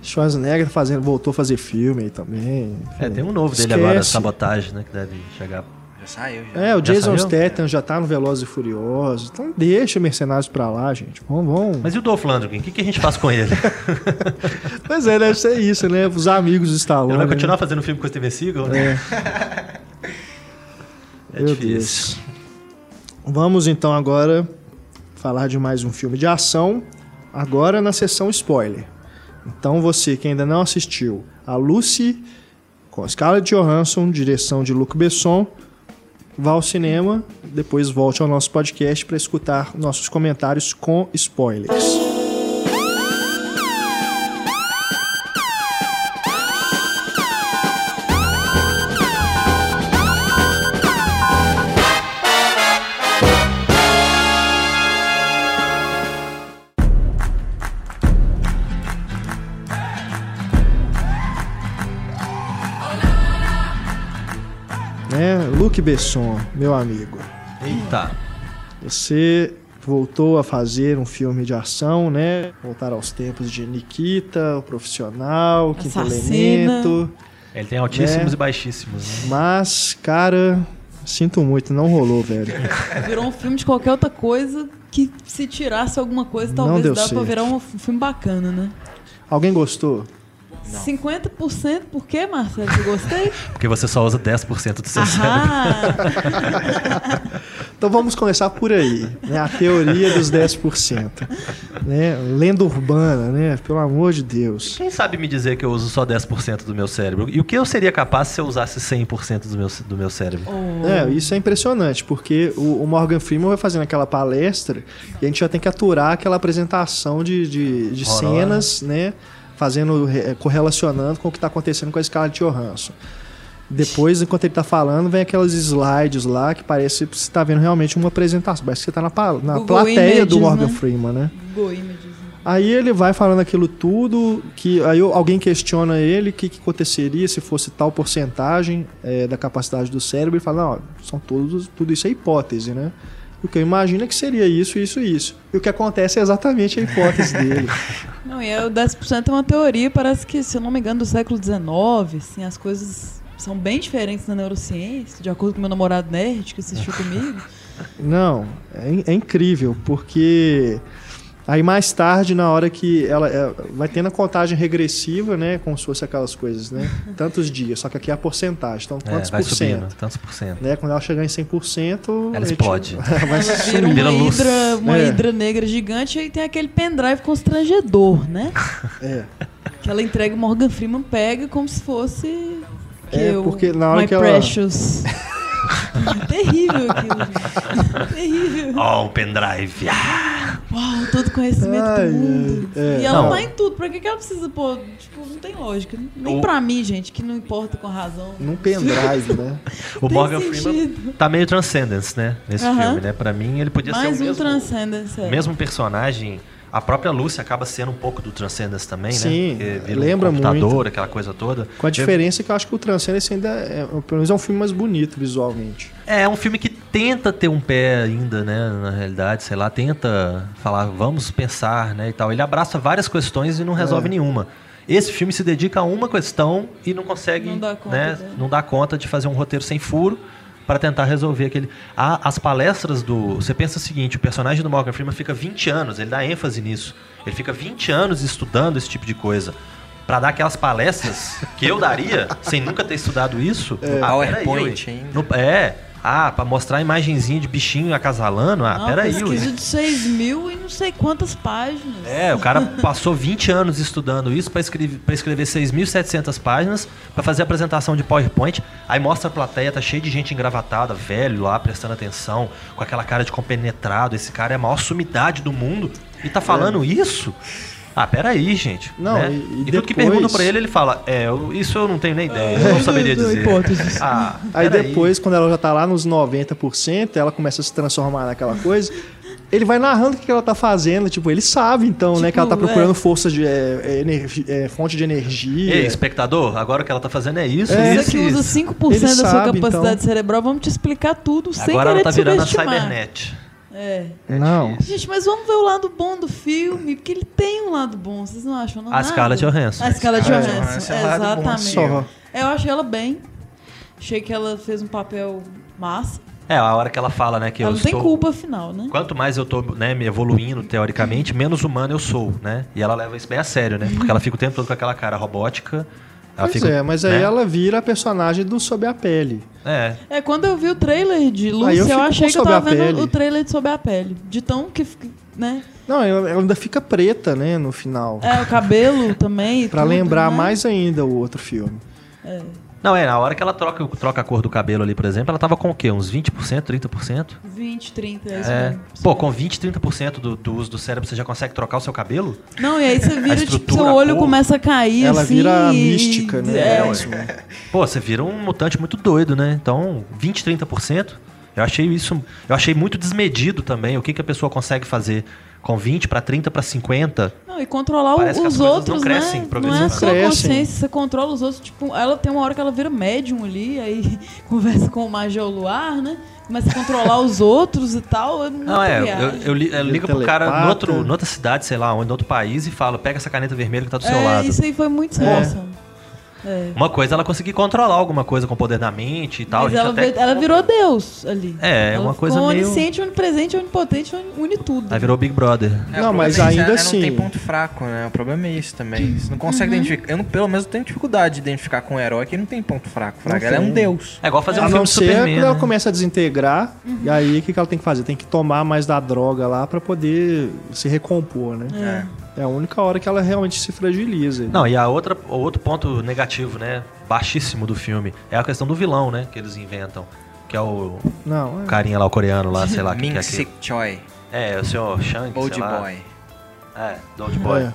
Schwarzenegger tá fazendo, voltou a fazer filme aí também. É, tem um novo dele Esquece. agora, Sabotagem, né? Que deve chegar. Já saiu, já. É, o Já Jason saiu? Statham já tá no Velozes e Furiosos. Então deixa Mercenários pra lá, gente. Vamos, vamos. Mas e o Dolph Lundgren? O que, que a gente faz com ele? Pois é, deve ser isso, né? Os amigos do Stallone. Ele vai né? continuar fazendo filme com o Steven Seagal? né? É. É Meu difícil. Deus. Vamos então agora falar de mais um filme de ação, agora na sessão spoiler. Então você que ainda não assistiu a Lucy com Scarlett Johansson, direção de Luc Besson, vá ao cinema, depois volte ao nosso podcast para escutar nossos comentários com spoilers. Luc Besson, meu amigo. Eita. Você voltou a fazer um filme de ação, né? Voltar aos tempos de Nikita, o profissional, Quinto Assassina. Elemento. Ele tem altíssimos É. e baixíssimos, né? Mas, cara, sinto muito, não rolou, velho. Virou um filme de qualquer outra coisa que se tirasse alguma coisa, talvez dá pra virar um filme bacana, né? Alguém gostou? 50% por quê, Marcelo? Eu gostei? Porque você só usa 10% do seu cérebro. Então vamos começar por aí, né? A teoria dos 10%. Né? Lenda urbana, né? Pelo amor de Deus. Quem sabe me dizer que eu uso só 10% do meu cérebro? E o que eu seria capaz se eu usasse 100% do meu, do meu cérebro? Oh. É, isso é impressionante, porque o, o Morgan Freeman vai fazendo aquela palestra e a gente já tem que aturar aquela apresentação de, de, de Horror. cenas, né? Fazendo, re- correlacionando com o que está acontecendo com a Scarlett Johansson. Depois, enquanto ele tá falando, vem aquelas slides lá que parece que você tá vendo realmente uma apresentação. Parece que você tá na, na Google plateia do Images, Morgan né? Freeman, né? Google Images. Aí ele vai falando aquilo tudo, que aí alguém questiona ele o que, que aconteceria se fosse tal porcentagem é, da capacidade do cérebro. Ele fala, não, são todos, tudo isso é hipótese, né? O que eu imagino é que seria isso, isso e isso. E o que acontece é exatamente a hipótese dele. Não, e é, o 10% é uma teoria, parece que, se eu não me engano, do século XIX, assim, as coisas são bem diferentes na neurociência, de acordo com meu namorado nerd que assistiu comigo. Não, é, é incrível, porque aí mais tarde, na hora que ela é, vai tendo a contagem regressiva, né? Como se fosse aquelas coisas, né? Tantos dias, só que aqui é a porcentagem. Então, É, quantos vai por subindo, cento? tantos por cento. Né? Quando ela chegar em 100%, Ela explode. vai Ela vira sumir. Vira uma luz. hidra, uma É. hidra negra gigante e tem aquele pendrive constrangedor, né? É. Que ela entrega o Morgan Freeman pega como se fosse. Que É, porque na hora My que ela- Precious. Terrível aquilo. Terrível. Oh, o pendrive. Ah, Uau, todo conhecimento Ai, do mundo. é. e ela Não. tá em tudo. Pra que, que ela precisa pôr? Tipo, não tem lógica. Nem O- pra mim, gente, que não importa com a razão. Num pendrive, né? o Tem Morgan sentido. Freeman tá meio Transcendence, né? Nesse Aham. filme, né? Pra mim, ele podia Mais ser o um mesmo, Transcendence. é. mesmo personagem. A própria Lucy acaba sendo um pouco do Transcendence também, Sim, né? Vira lembra um computador, muito. aquela coisa toda. Com a diferença que eu acho que o Transcendence ainda é, pelo menos é um filme mais bonito visualmente. É, é um filme que tenta ter um pé ainda, né? Na realidade, sei lá, tenta falar, vamos pensar, né? E tal. Ele abraça várias questões e não resolve É. nenhuma. Esse filme se dedica a uma questão e não consegue, Não dá conta né? dela. Não dá conta de fazer um roteiro sem furo para tentar resolver aquele. A- as palestras do. Você pensa o seguinte: o personagem do Morgan Freeman fica 20 anos, ele dá ênfase nisso. Ele fica 20 anos estudando esse tipo de coisa. Pra dar aquelas palestras que eu daria, sem nunca ter estudado isso. É. Ah, PowerPoint. No- é. Ah, pra mostrar a imagenzinha de bichinho acasalando. Ah, Uma peraí, pesquisa ué. de 6 mil e não sei quantas páginas. É, o cara passou 20 anos estudando isso pra escrever, pra escrever 6.700 páginas, pra fazer a apresentação de PowerPoint. Aí mostra a plateia, tá cheio de gente engravatada, velho lá, prestando atenção, com aquela cara de compenetrado. Esse cara é a maior sumidade do mundo e tá falando isso? Ah, peraí, gente. Não, né? e- e tudo que depois- perguntam pra ele, ele fala: É, eu- isso eu não tenho nem ideia, eu não saberia Não, dizer. hipóteses. Ah, Aí depois, quando ela já tá lá nos 90%, ela começa a se transformar naquela coisa. Ele vai narrando o que ela tá fazendo, tipo, ele sabe então, né, que ela tá Tipo, procurando é. forças de é, é, energi- é, fonte de energia. Ei, espectador, agora o que ela tá fazendo é isso, É. Você isso que e usa isso. 5% Ele da sua sabe, capacidade então. cerebral, vamos te explicar tudo sem Agora ela querer tá virando a subestimar. Cybernet. É. Não. Gente, mas vamos ver o lado bom do filme, porque ele tem um lado bom, vocês não acham? Não, A nada? Scarlett Johansson. A Scarlett Scarlett Johansson, é exatamente. Só. Eu achei ela bem. Achei que ela fez um papel massa. É, a hora que ela fala, né, que ela eu não tem estou... culpa afinal, né? Quanto mais eu tô né, me evoluindo, teoricamente, menos humano eu sou, né? E ela leva isso bem a sério, né? Porque ela fica o tempo todo com aquela cara robótica. Ela Pois fica, é, mas aí né? ela vira a personagem do Sob a Pele. É, É, quando eu vi o trailer de Aí eu eu, achei que eu tava vendo Pele. o trailer de Sob a Pele. De tão que, né? Não, ela ela ainda fica preta, né, no final. É, o cabelo também. Pra tudo, lembrar né? mais ainda o outro filme. Não, é, na hora que ela troca, troca a cor do cabelo ali, por exemplo, ela tava com o quê? Uns 20%, 30%? 20, 30, é isso É. mesmo. Pô, com 20, 30% do, do uso do cérebro, você já consegue trocar o seu cabelo? Não, e aí você vira, tipo, seu olho cor. começa a cair, Ela assim, vira e- mística, né? É, mesmo. Pô, você vira um mutante muito doido, né? Então, 20, 30%, eu achei isso, eu achei muito desmedido também. O que, que a pessoa consegue fazer com 20 para 30 para 50? Não, e controlar o- Parece que as os outros, não crescem né? Não é progressivamente. só consciência, você controla os outros. Tipo, ela tem uma hora que ela vira médium ali, aí conversa com o Major Luar, né? Começa a controlar os outros e tal. É Não, é, eu, eu, li- eu ligo pro cara no outro, em outra cidade, sei lá, onde, em outro país, e falo, pega essa caneta vermelha que tá do seu é, lado. isso aí foi muito É. noção. É. Uma coisa é ela conseguir controlar alguma coisa com o poder da mente e tal. a Mas gente ela, até... ela virou Deus ali. É, é ela uma coisa meio- onisciente, onipresente, onipotente, une tudo. Aí virou Big Brother. É, Não, mas é ainda é- é assim- Não tem ponto fraco, né? O problema é isso também. Você não consegue Uhum. identificar. Eu, não- pelo menos, tenho dificuldade de identificar com um herói que não tem ponto fraco. Fraga, ela é um deus. É igual fazer um a filme não de ser Superman. quando ela né? começa a desintegrar, Uhum. e aí o que, que ela tem que fazer? Tem que tomar mais da droga lá pra poder se recompor, né? É. É a única hora que ela realmente se fragiliza. Não, e a outra, o outro ponto negativo, né? Baixíssimo do filme é a questão do vilão, né? Que eles inventam. Que é o Não, é. carinha lá, o coreano lá, sei lá. que, que Ming é Sik. Choi, É, o senhor Shang, Old sei lá. Boy. É, do Old Boy. É.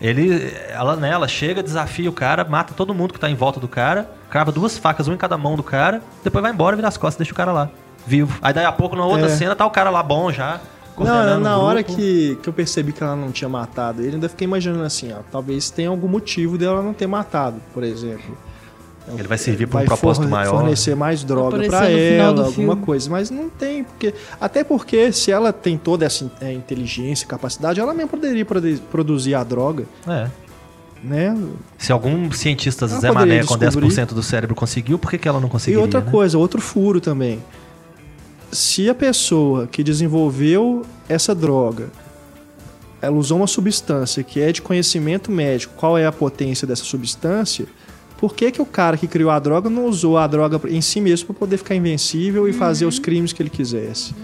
Ele, ela, né, ela chega, desafia o cara, mata todo mundo que tá em volta do cara, crava duas facas, uma em cada mão do cara, depois vai embora, vira as costas e deixa o cara lá, vivo. Aí daí a pouco, na outra É. cena, tá o cara lá bom já, Não, na hora que, que eu percebi que ela não tinha matado ele, ainda fiquei imaginando assim, ó, talvez tenha algum motivo dela não ter matado, por exemplo. Ele vai servir pra um Vai propósito forne- maior. fornecer mais droga final ela, alguma filme. coisa, mas não tem, porque até porque se ela tem toda essa é, inteligência, capacidade, ela mesmo poderia produ- produzir a droga, É. né? Se algum cientista Ela Zé Mané com descobrir. 10% do cérebro conseguiu, por que, que ela não E conseguiria? outra né? coisa, outro furo também. Se a pessoa que desenvolveu essa droga, ela usou uma substância que é de conhecimento médico, qual é a potência dessa substância, por que, que o cara que criou a droga não usou a droga em si mesmo para poder ficar invencível e fazer os crimes que ele quisesse?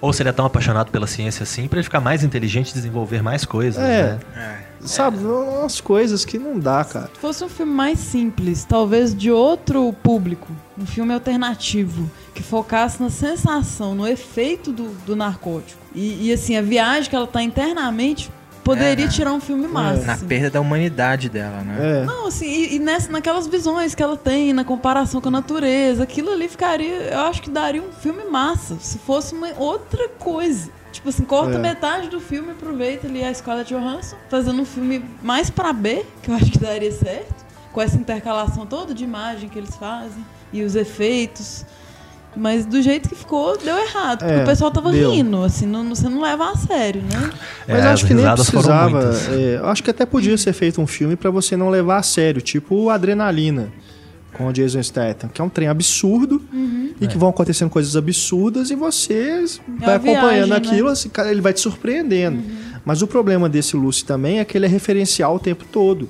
Ou se ele é tão apaixonado pela ciência assim, pra ele ficar mais inteligente e desenvolver mais coisas, É. né? É. Sabe, umas coisas que não dá, cara. Se fosse um filme mais simples, talvez de outro público, um filme alternativo, que focasse na sensação, no efeito do, do narcótico. E, e, assim, a viagem que ela tá internamente poderia É, tirar um filme massa. Na assim. perda da humanidade dela, né? É. Não, assim, e, e nessa, naquelas visões que ela tem, na comparação com a natureza, aquilo ali ficaria, eu acho que daria um filme massa, se fosse uma outra coisa. Tipo assim, corta É. metade do filme, aproveita ali a Scarlett Johansson, fazendo um filme mais pra B, que eu acho que daria certo, com essa intercalação toda de imagem que eles fazem, e os efeitos. Mas do jeito que ficou, deu errado. Porque É, o pessoal tava deu. rindo, assim, não, você não leva a sério, né? Mas É, acho as que nem precisava. é, eu acho que até podia ser feito um filme pra você não levar a sério, tipo o Adrenalina com o Jason Statham, que é um trem absurdo e que vão acontecendo coisas absurdas e você vai uma acompanhando viagem, né? aquilo, assim, cara, ele vai te surpreendendo. Mas o problema desse Lucy também é que ele é referencial o tempo todo.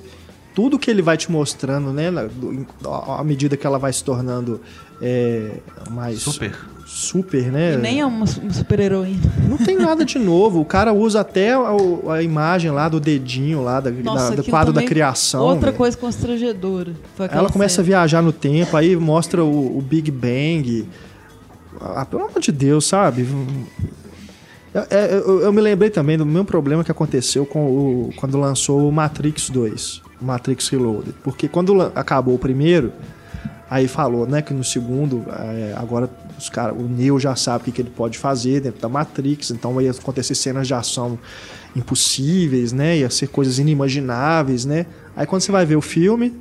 Tudo que ele vai te mostrando, né, na- do- à medida que ela vai se tornando é, mais Super. Super, né? E nem é uma, su- uma super-heroína. Não tem nada de novo. O cara usa até a, a imagem lá do dedinho lá, da, Nossa, da- do quadro da criação. Outra velho. coisa constrangedora. Ela começa a cena. viajar no tempo, aí mostra o, o Big Bang. Ah, pelo amor de Deus, sabe? Eu, é, eu- eu me lembrei também do mesmo problema que aconteceu com o, quando lançou o Matrix 2, o Matrix Reloaded. Porque quando acabou o primeiro, aí falou né, que no segundo, é, agora os cara, o Neo já sabe o que, que ele pode fazer dentro da Matrix, então ia acontecer cenas de ação impossíveis, né? Ia ser coisas inimagináveis, né? Aí quando você vai ver o filme,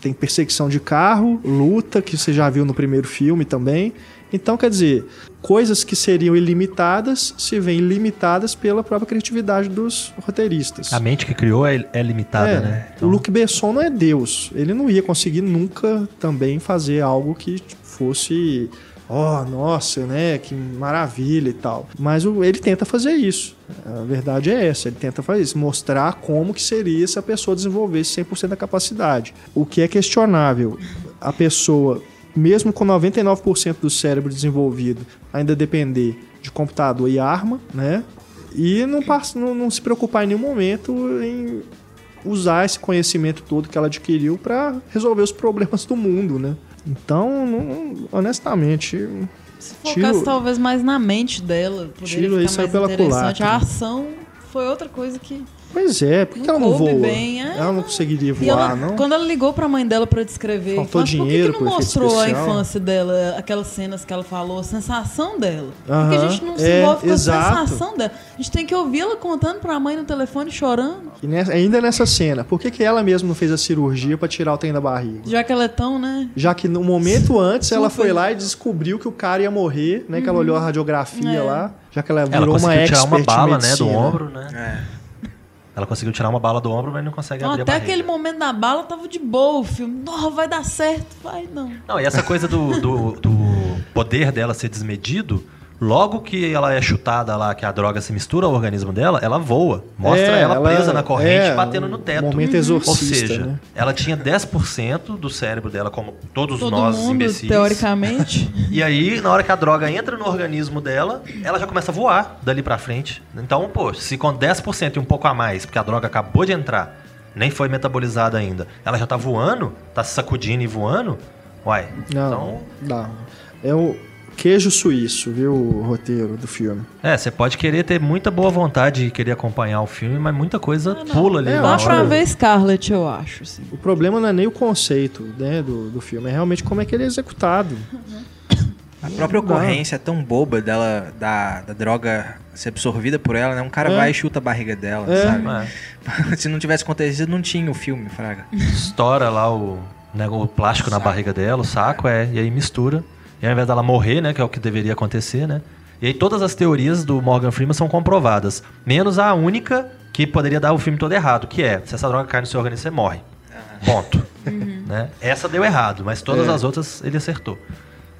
tem perseguição de carro, luta, que você já viu no primeiro filme também. Então, quer dizer, coisas que seriam ilimitadas se veem limitadas pela própria criatividade dos roteiristas. A mente que criou é, é limitada, É, né? O Luc Besson não é Deus. Ele não ia conseguir nunca também fazer algo que fosse. Oh, nossa, né? Que maravilha e tal. Mas ele tenta fazer isso. A verdade é essa. Ele tenta fazer isso. Mostrar como que seria se a pessoa desenvolvesse 100% da capacidade. O que é questionável. A pessoa, mesmo com 99% do cérebro desenvolvido, ainda depender de computador e arma, né? E não, passa, não, não se preocupar em nenhum momento em usar esse conhecimento todo que ela adquiriu para resolver os problemas do mundo, né? Então, não- honestamente, Se focasse Tiro- talvez mais na mente dela, poderia Tiro ficar isso aí mais pela culatra. A ação foi outra coisa que... pois é, por que Não ela não voa? bem, é, ela não conseguiria E ela, voar, não? quando ela ligou pra mãe dela pra descrever, Faltou falou, dinheiro por que, que não mostrou a especial?" infância dela, aquelas cenas que ela falou, a sensação dela? Porque a gente não se é, envolve com exato. a sensação dela. A gente tem que ouvir ela contando pra mãe no telefone, chorando. E nessa- ainda nessa cena, por que, que ela mesma não fez a cirurgia para tirar o trem da barriga? Já que ela é tão, né? Já que no momento antes ela foi lá e descobriu que o cara ia morrer, né? Que ela olhou a radiografia É. lá, já que ela virou Ela uma expert tirar uma em bala, né, do ombro, né? É. Ela conseguiu tirar uma bala do ombro, mas não consegue Não, abrir até aquele momento da bala tava de boa o filme. Não, vai dar certo. Vai não. Não, e essa coisa do, do, do poder dela ser desmedido, logo que ela é chutada lá, que a droga se mistura ao organismo dela, ela voa. Mostra É, ela, ela- presa na corrente, é, batendo no um teto. momento Ou exorcista, seja, né? ela tinha 10% do cérebro dela, como todos Todo nós mundo, imbecis. teoricamente. E aí, na hora que a droga entra no organismo dela, ela já começa a voar dali pra frente. Então, pô, se com 10% e um pouco a mais, porque a droga acabou de entrar, nem foi metabolizada ainda, ela já tá voando, tá se sacudindo e voando, uai. Não, Então, não. É o queijo suíço, viu, o roteiro do filme. é, você pode querer ter muita boa vontade e querer acompanhar o filme, mas muita coisa pula ali É, na Dá eu hora. acho pra ver Scarlett, eu acho. Assim. O problema não é nem o conceito né, do, do filme, é realmente como é que ele é executado. A própria ocorrência é tão boba dela, da, da droga ser absorvida por ela, né? Um cara É. vai e chuta a barriga dela, É. sabe? Se não tivesse acontecido, não tinha o filme, Fraga. Estoura lá o, né, o plástico na barriga dela, o saco, é, e aí mistura. E ao invés dela morrer, né, que é o que deveria acontecer, né? E aí todas as teorias do Morgan Freeman são comprovadas, menos a única que poderia dar o filme todo errado, que é, se essa droga cai no seu organismo, você morre. Ponto. Né? Essa deu errado, mas todas É. as outras ele acertou.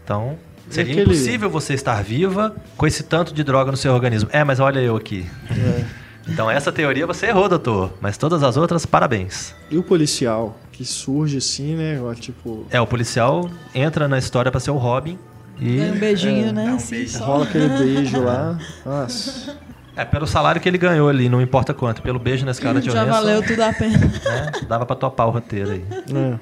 Então, seria aquele- impossível você estar viva com esse tanto de droga no seu organismo. É, mas olha eu aqui. Então essa teoria você errou, doutor. Mas todas as outras, parabéns. E o policial, que surge assim, né? Tipo, É, o policial entra na história pra ser o Robin e Ganha um beijinho, né? dá um assim, beijo. rola aquele beijo lá. Nossa. é pelo salário que ele ganhou ali, não importa quanto, pelo beijo na escala de Já valeu tudo a pena. né? Dava pra topar o roteiro aí. É.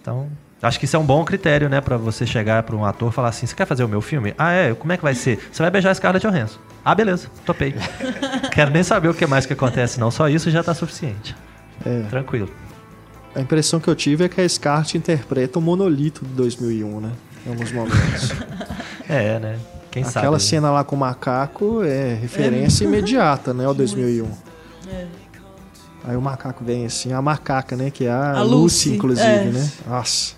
Então, acho que isso é um bom critério, né, Pra você chegar pra um ator e falar assim: "Você quer fazer o meu filme?" Ah, é, como é que vai ser? Você vai beijar a Scarlett Johansson. Ah, beleza, topei. Quero nem saber o que mais que acontece, não, só isso já tá suficiente. É. Tranquilo. A impressão que eu tive é que a Scarlett interpreta o monolito de 2001, né? Em alguns momentos. É, né? Quem sabe. Aquela né? cena lá com o macaco é referência imediata, né? Ao 2001. É. Aí o macaco vem assim, a macaca, né? Que é a, A Lucy, Lucy, inclusive, é. né? Nossa.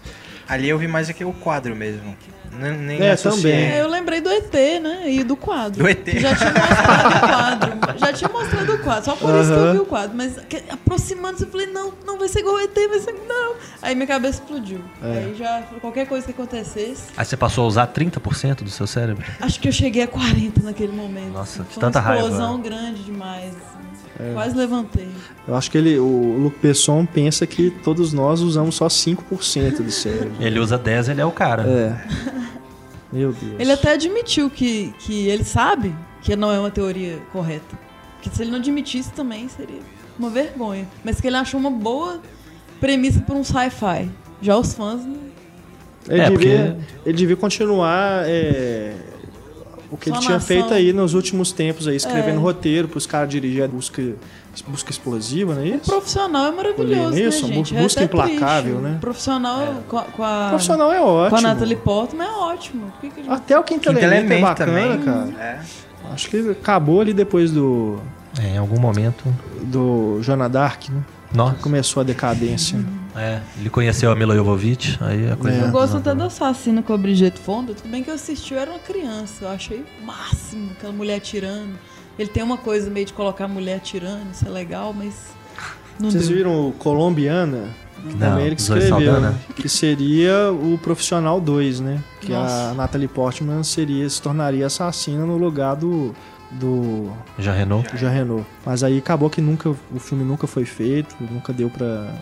Ali eu vi mais aqui o quadro mesmo. Nem, nem É, associei. também. É, eu lembrei do ET, né? E do quadro. Do ET. Já tinha mostrado o quadro. Já tinha mostrado o quadro. Só por isso que eu vi o quadro. Mas que- aproximando-se, eu falei, não, não vai ser igual o ET, vai ser. Não. Aí minha cabeça explodiu. É. Aí já, qualquer coisa que acontecesse. Aí você passou a usar 30% do seu cérebro? Acho que eu cheguei a 40 naquele momento. Nossa, de Foi tanta uma raiva. né? explosão grande demais. assim. É. Quase levantei. Eu acho que ele, o Luc Besson pensa que todos nós usamos só 5% do cérebro. Ele usa 10, ele é o cara. É. Meu Deus. Ele até admitiu que, que ele sabe que não é uma teoria correta. Que se ele não admitisse também seria uma vergonha. Mas que ele achou uma boa premissa para um sci-fi. Já os fãs. não- Ele, É, devia, ele devia continuar é, o que Só ele tinha feito aí nos últimos tempos, aí, escrevendo É. roteiro para os caras dirigir a busca, busca explosiva, não é O isso? profissional é maravilhoso, O né, Neeson, gente? bu- busca é até implacável, triste. né? O profissional com a, com a, O profissional é com a ótimo. Natalie Portman é ótimo. Que que gente- Até o Quinto, Quinto Elemento, é bacana, também. cara. É. Acho que acabou ali depois do, É, em algum momento. do Joana Dark, né? Nossa. Começou a decadência. É, ele conheceu a Mila Jovovich, aí a coisa. É. Eu gosto até do assassino com a Bridget Fonda. Tudo bem que eu assisti, eu era uma criança. Eu achei o máximo aquela mulher atirando. Ele tem uma coisa meio de colocar a mulher atirando, isso é legal, mas. Não Vocês deu. viram o Colombiana? Que Não, também ele que escreveu, né? Que seria o Profissional 2, né? Que a Nossa. Natalie Portman seria, se tornaria assassina no lugar do, do Já Renault? Jean Renault. Mas aí acabou que nunca, o filme nunca foi feito, nunca deu pra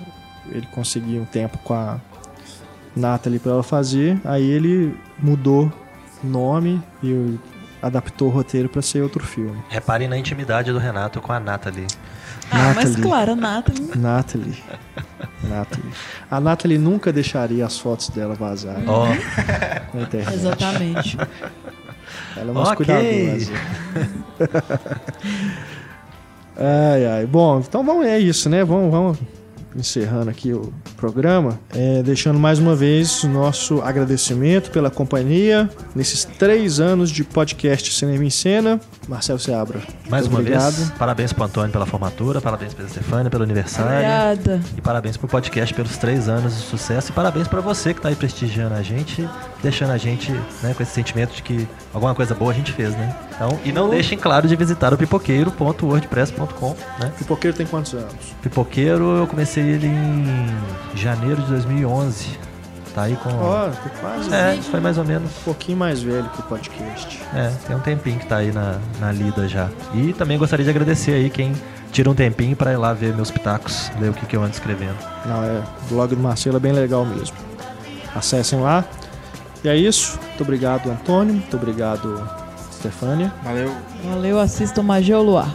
ele conseguir um tempo com a Natalie pra ela fazer. Aí ele mudou o nome e adaptou o roteiro pra ser outro filme. Reparem na intimidade do Renato com a Nathalie. Ah, mas Natalie. claro, a Nathalie. Natalie. Natalie. A Natalie nunca deixaria as fotos dela vazarem Ó, na internet. Exatamente. Ela é uma Ok. cuidadosa. ai, ai. Bom, então vamos, é isso, né? Vamos, vamos encerrando aqui o programa, é, deixando mais uma vez o nosso agradecimento pela companhia nesses três anos de podcast Cinema em Cena. Marcelo Seabra. Mais uma obrigado. vez, parabéns pro Antônio pela formatura, parabéns pra Stefânia pelo aniversário. Obrigada. E parabéns pro podcast pelos três anos de sucesso. E parabéns pra você que tá aí prestigiando a gente, deixando a gente né, com esse sentimento de que alguma coisa boa a gente fez, né? Então, e não deixem, claro, de visitar o pipoqueiro.wordpress.com, né? Pipoqueiro tem quantos anos? Pipoqueiro, eu comecei ele em janeiro de 2011. Tá aí com... Ó, tem quase É, foi mais ou menos. um pouquinho mais velho que o podcast. É, tem um tempinho que tá aí na, na lida já. E também gostaria de agradecer aí quem tira um tempinho pra ir lá ver meus pitacos, ler o que, que eu ando escrevendo. Não, é, o blog do Marcelo é bem legal mesmo. Acessem lá. E é isso. Muito obrigado, Antônio. Muito obrigado, Stefânia. Valeu. Valeu, assistam Magia ao Luar.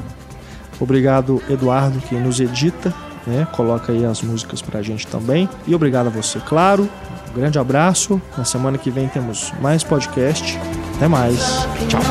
Obrigado, Eduardo, que nos edita, né? Coloca aí as músicas pra gente também. E obrigado a você, claro. Um grande abraço. Na semana que vem temos mais podcast. Até mais. Tchau.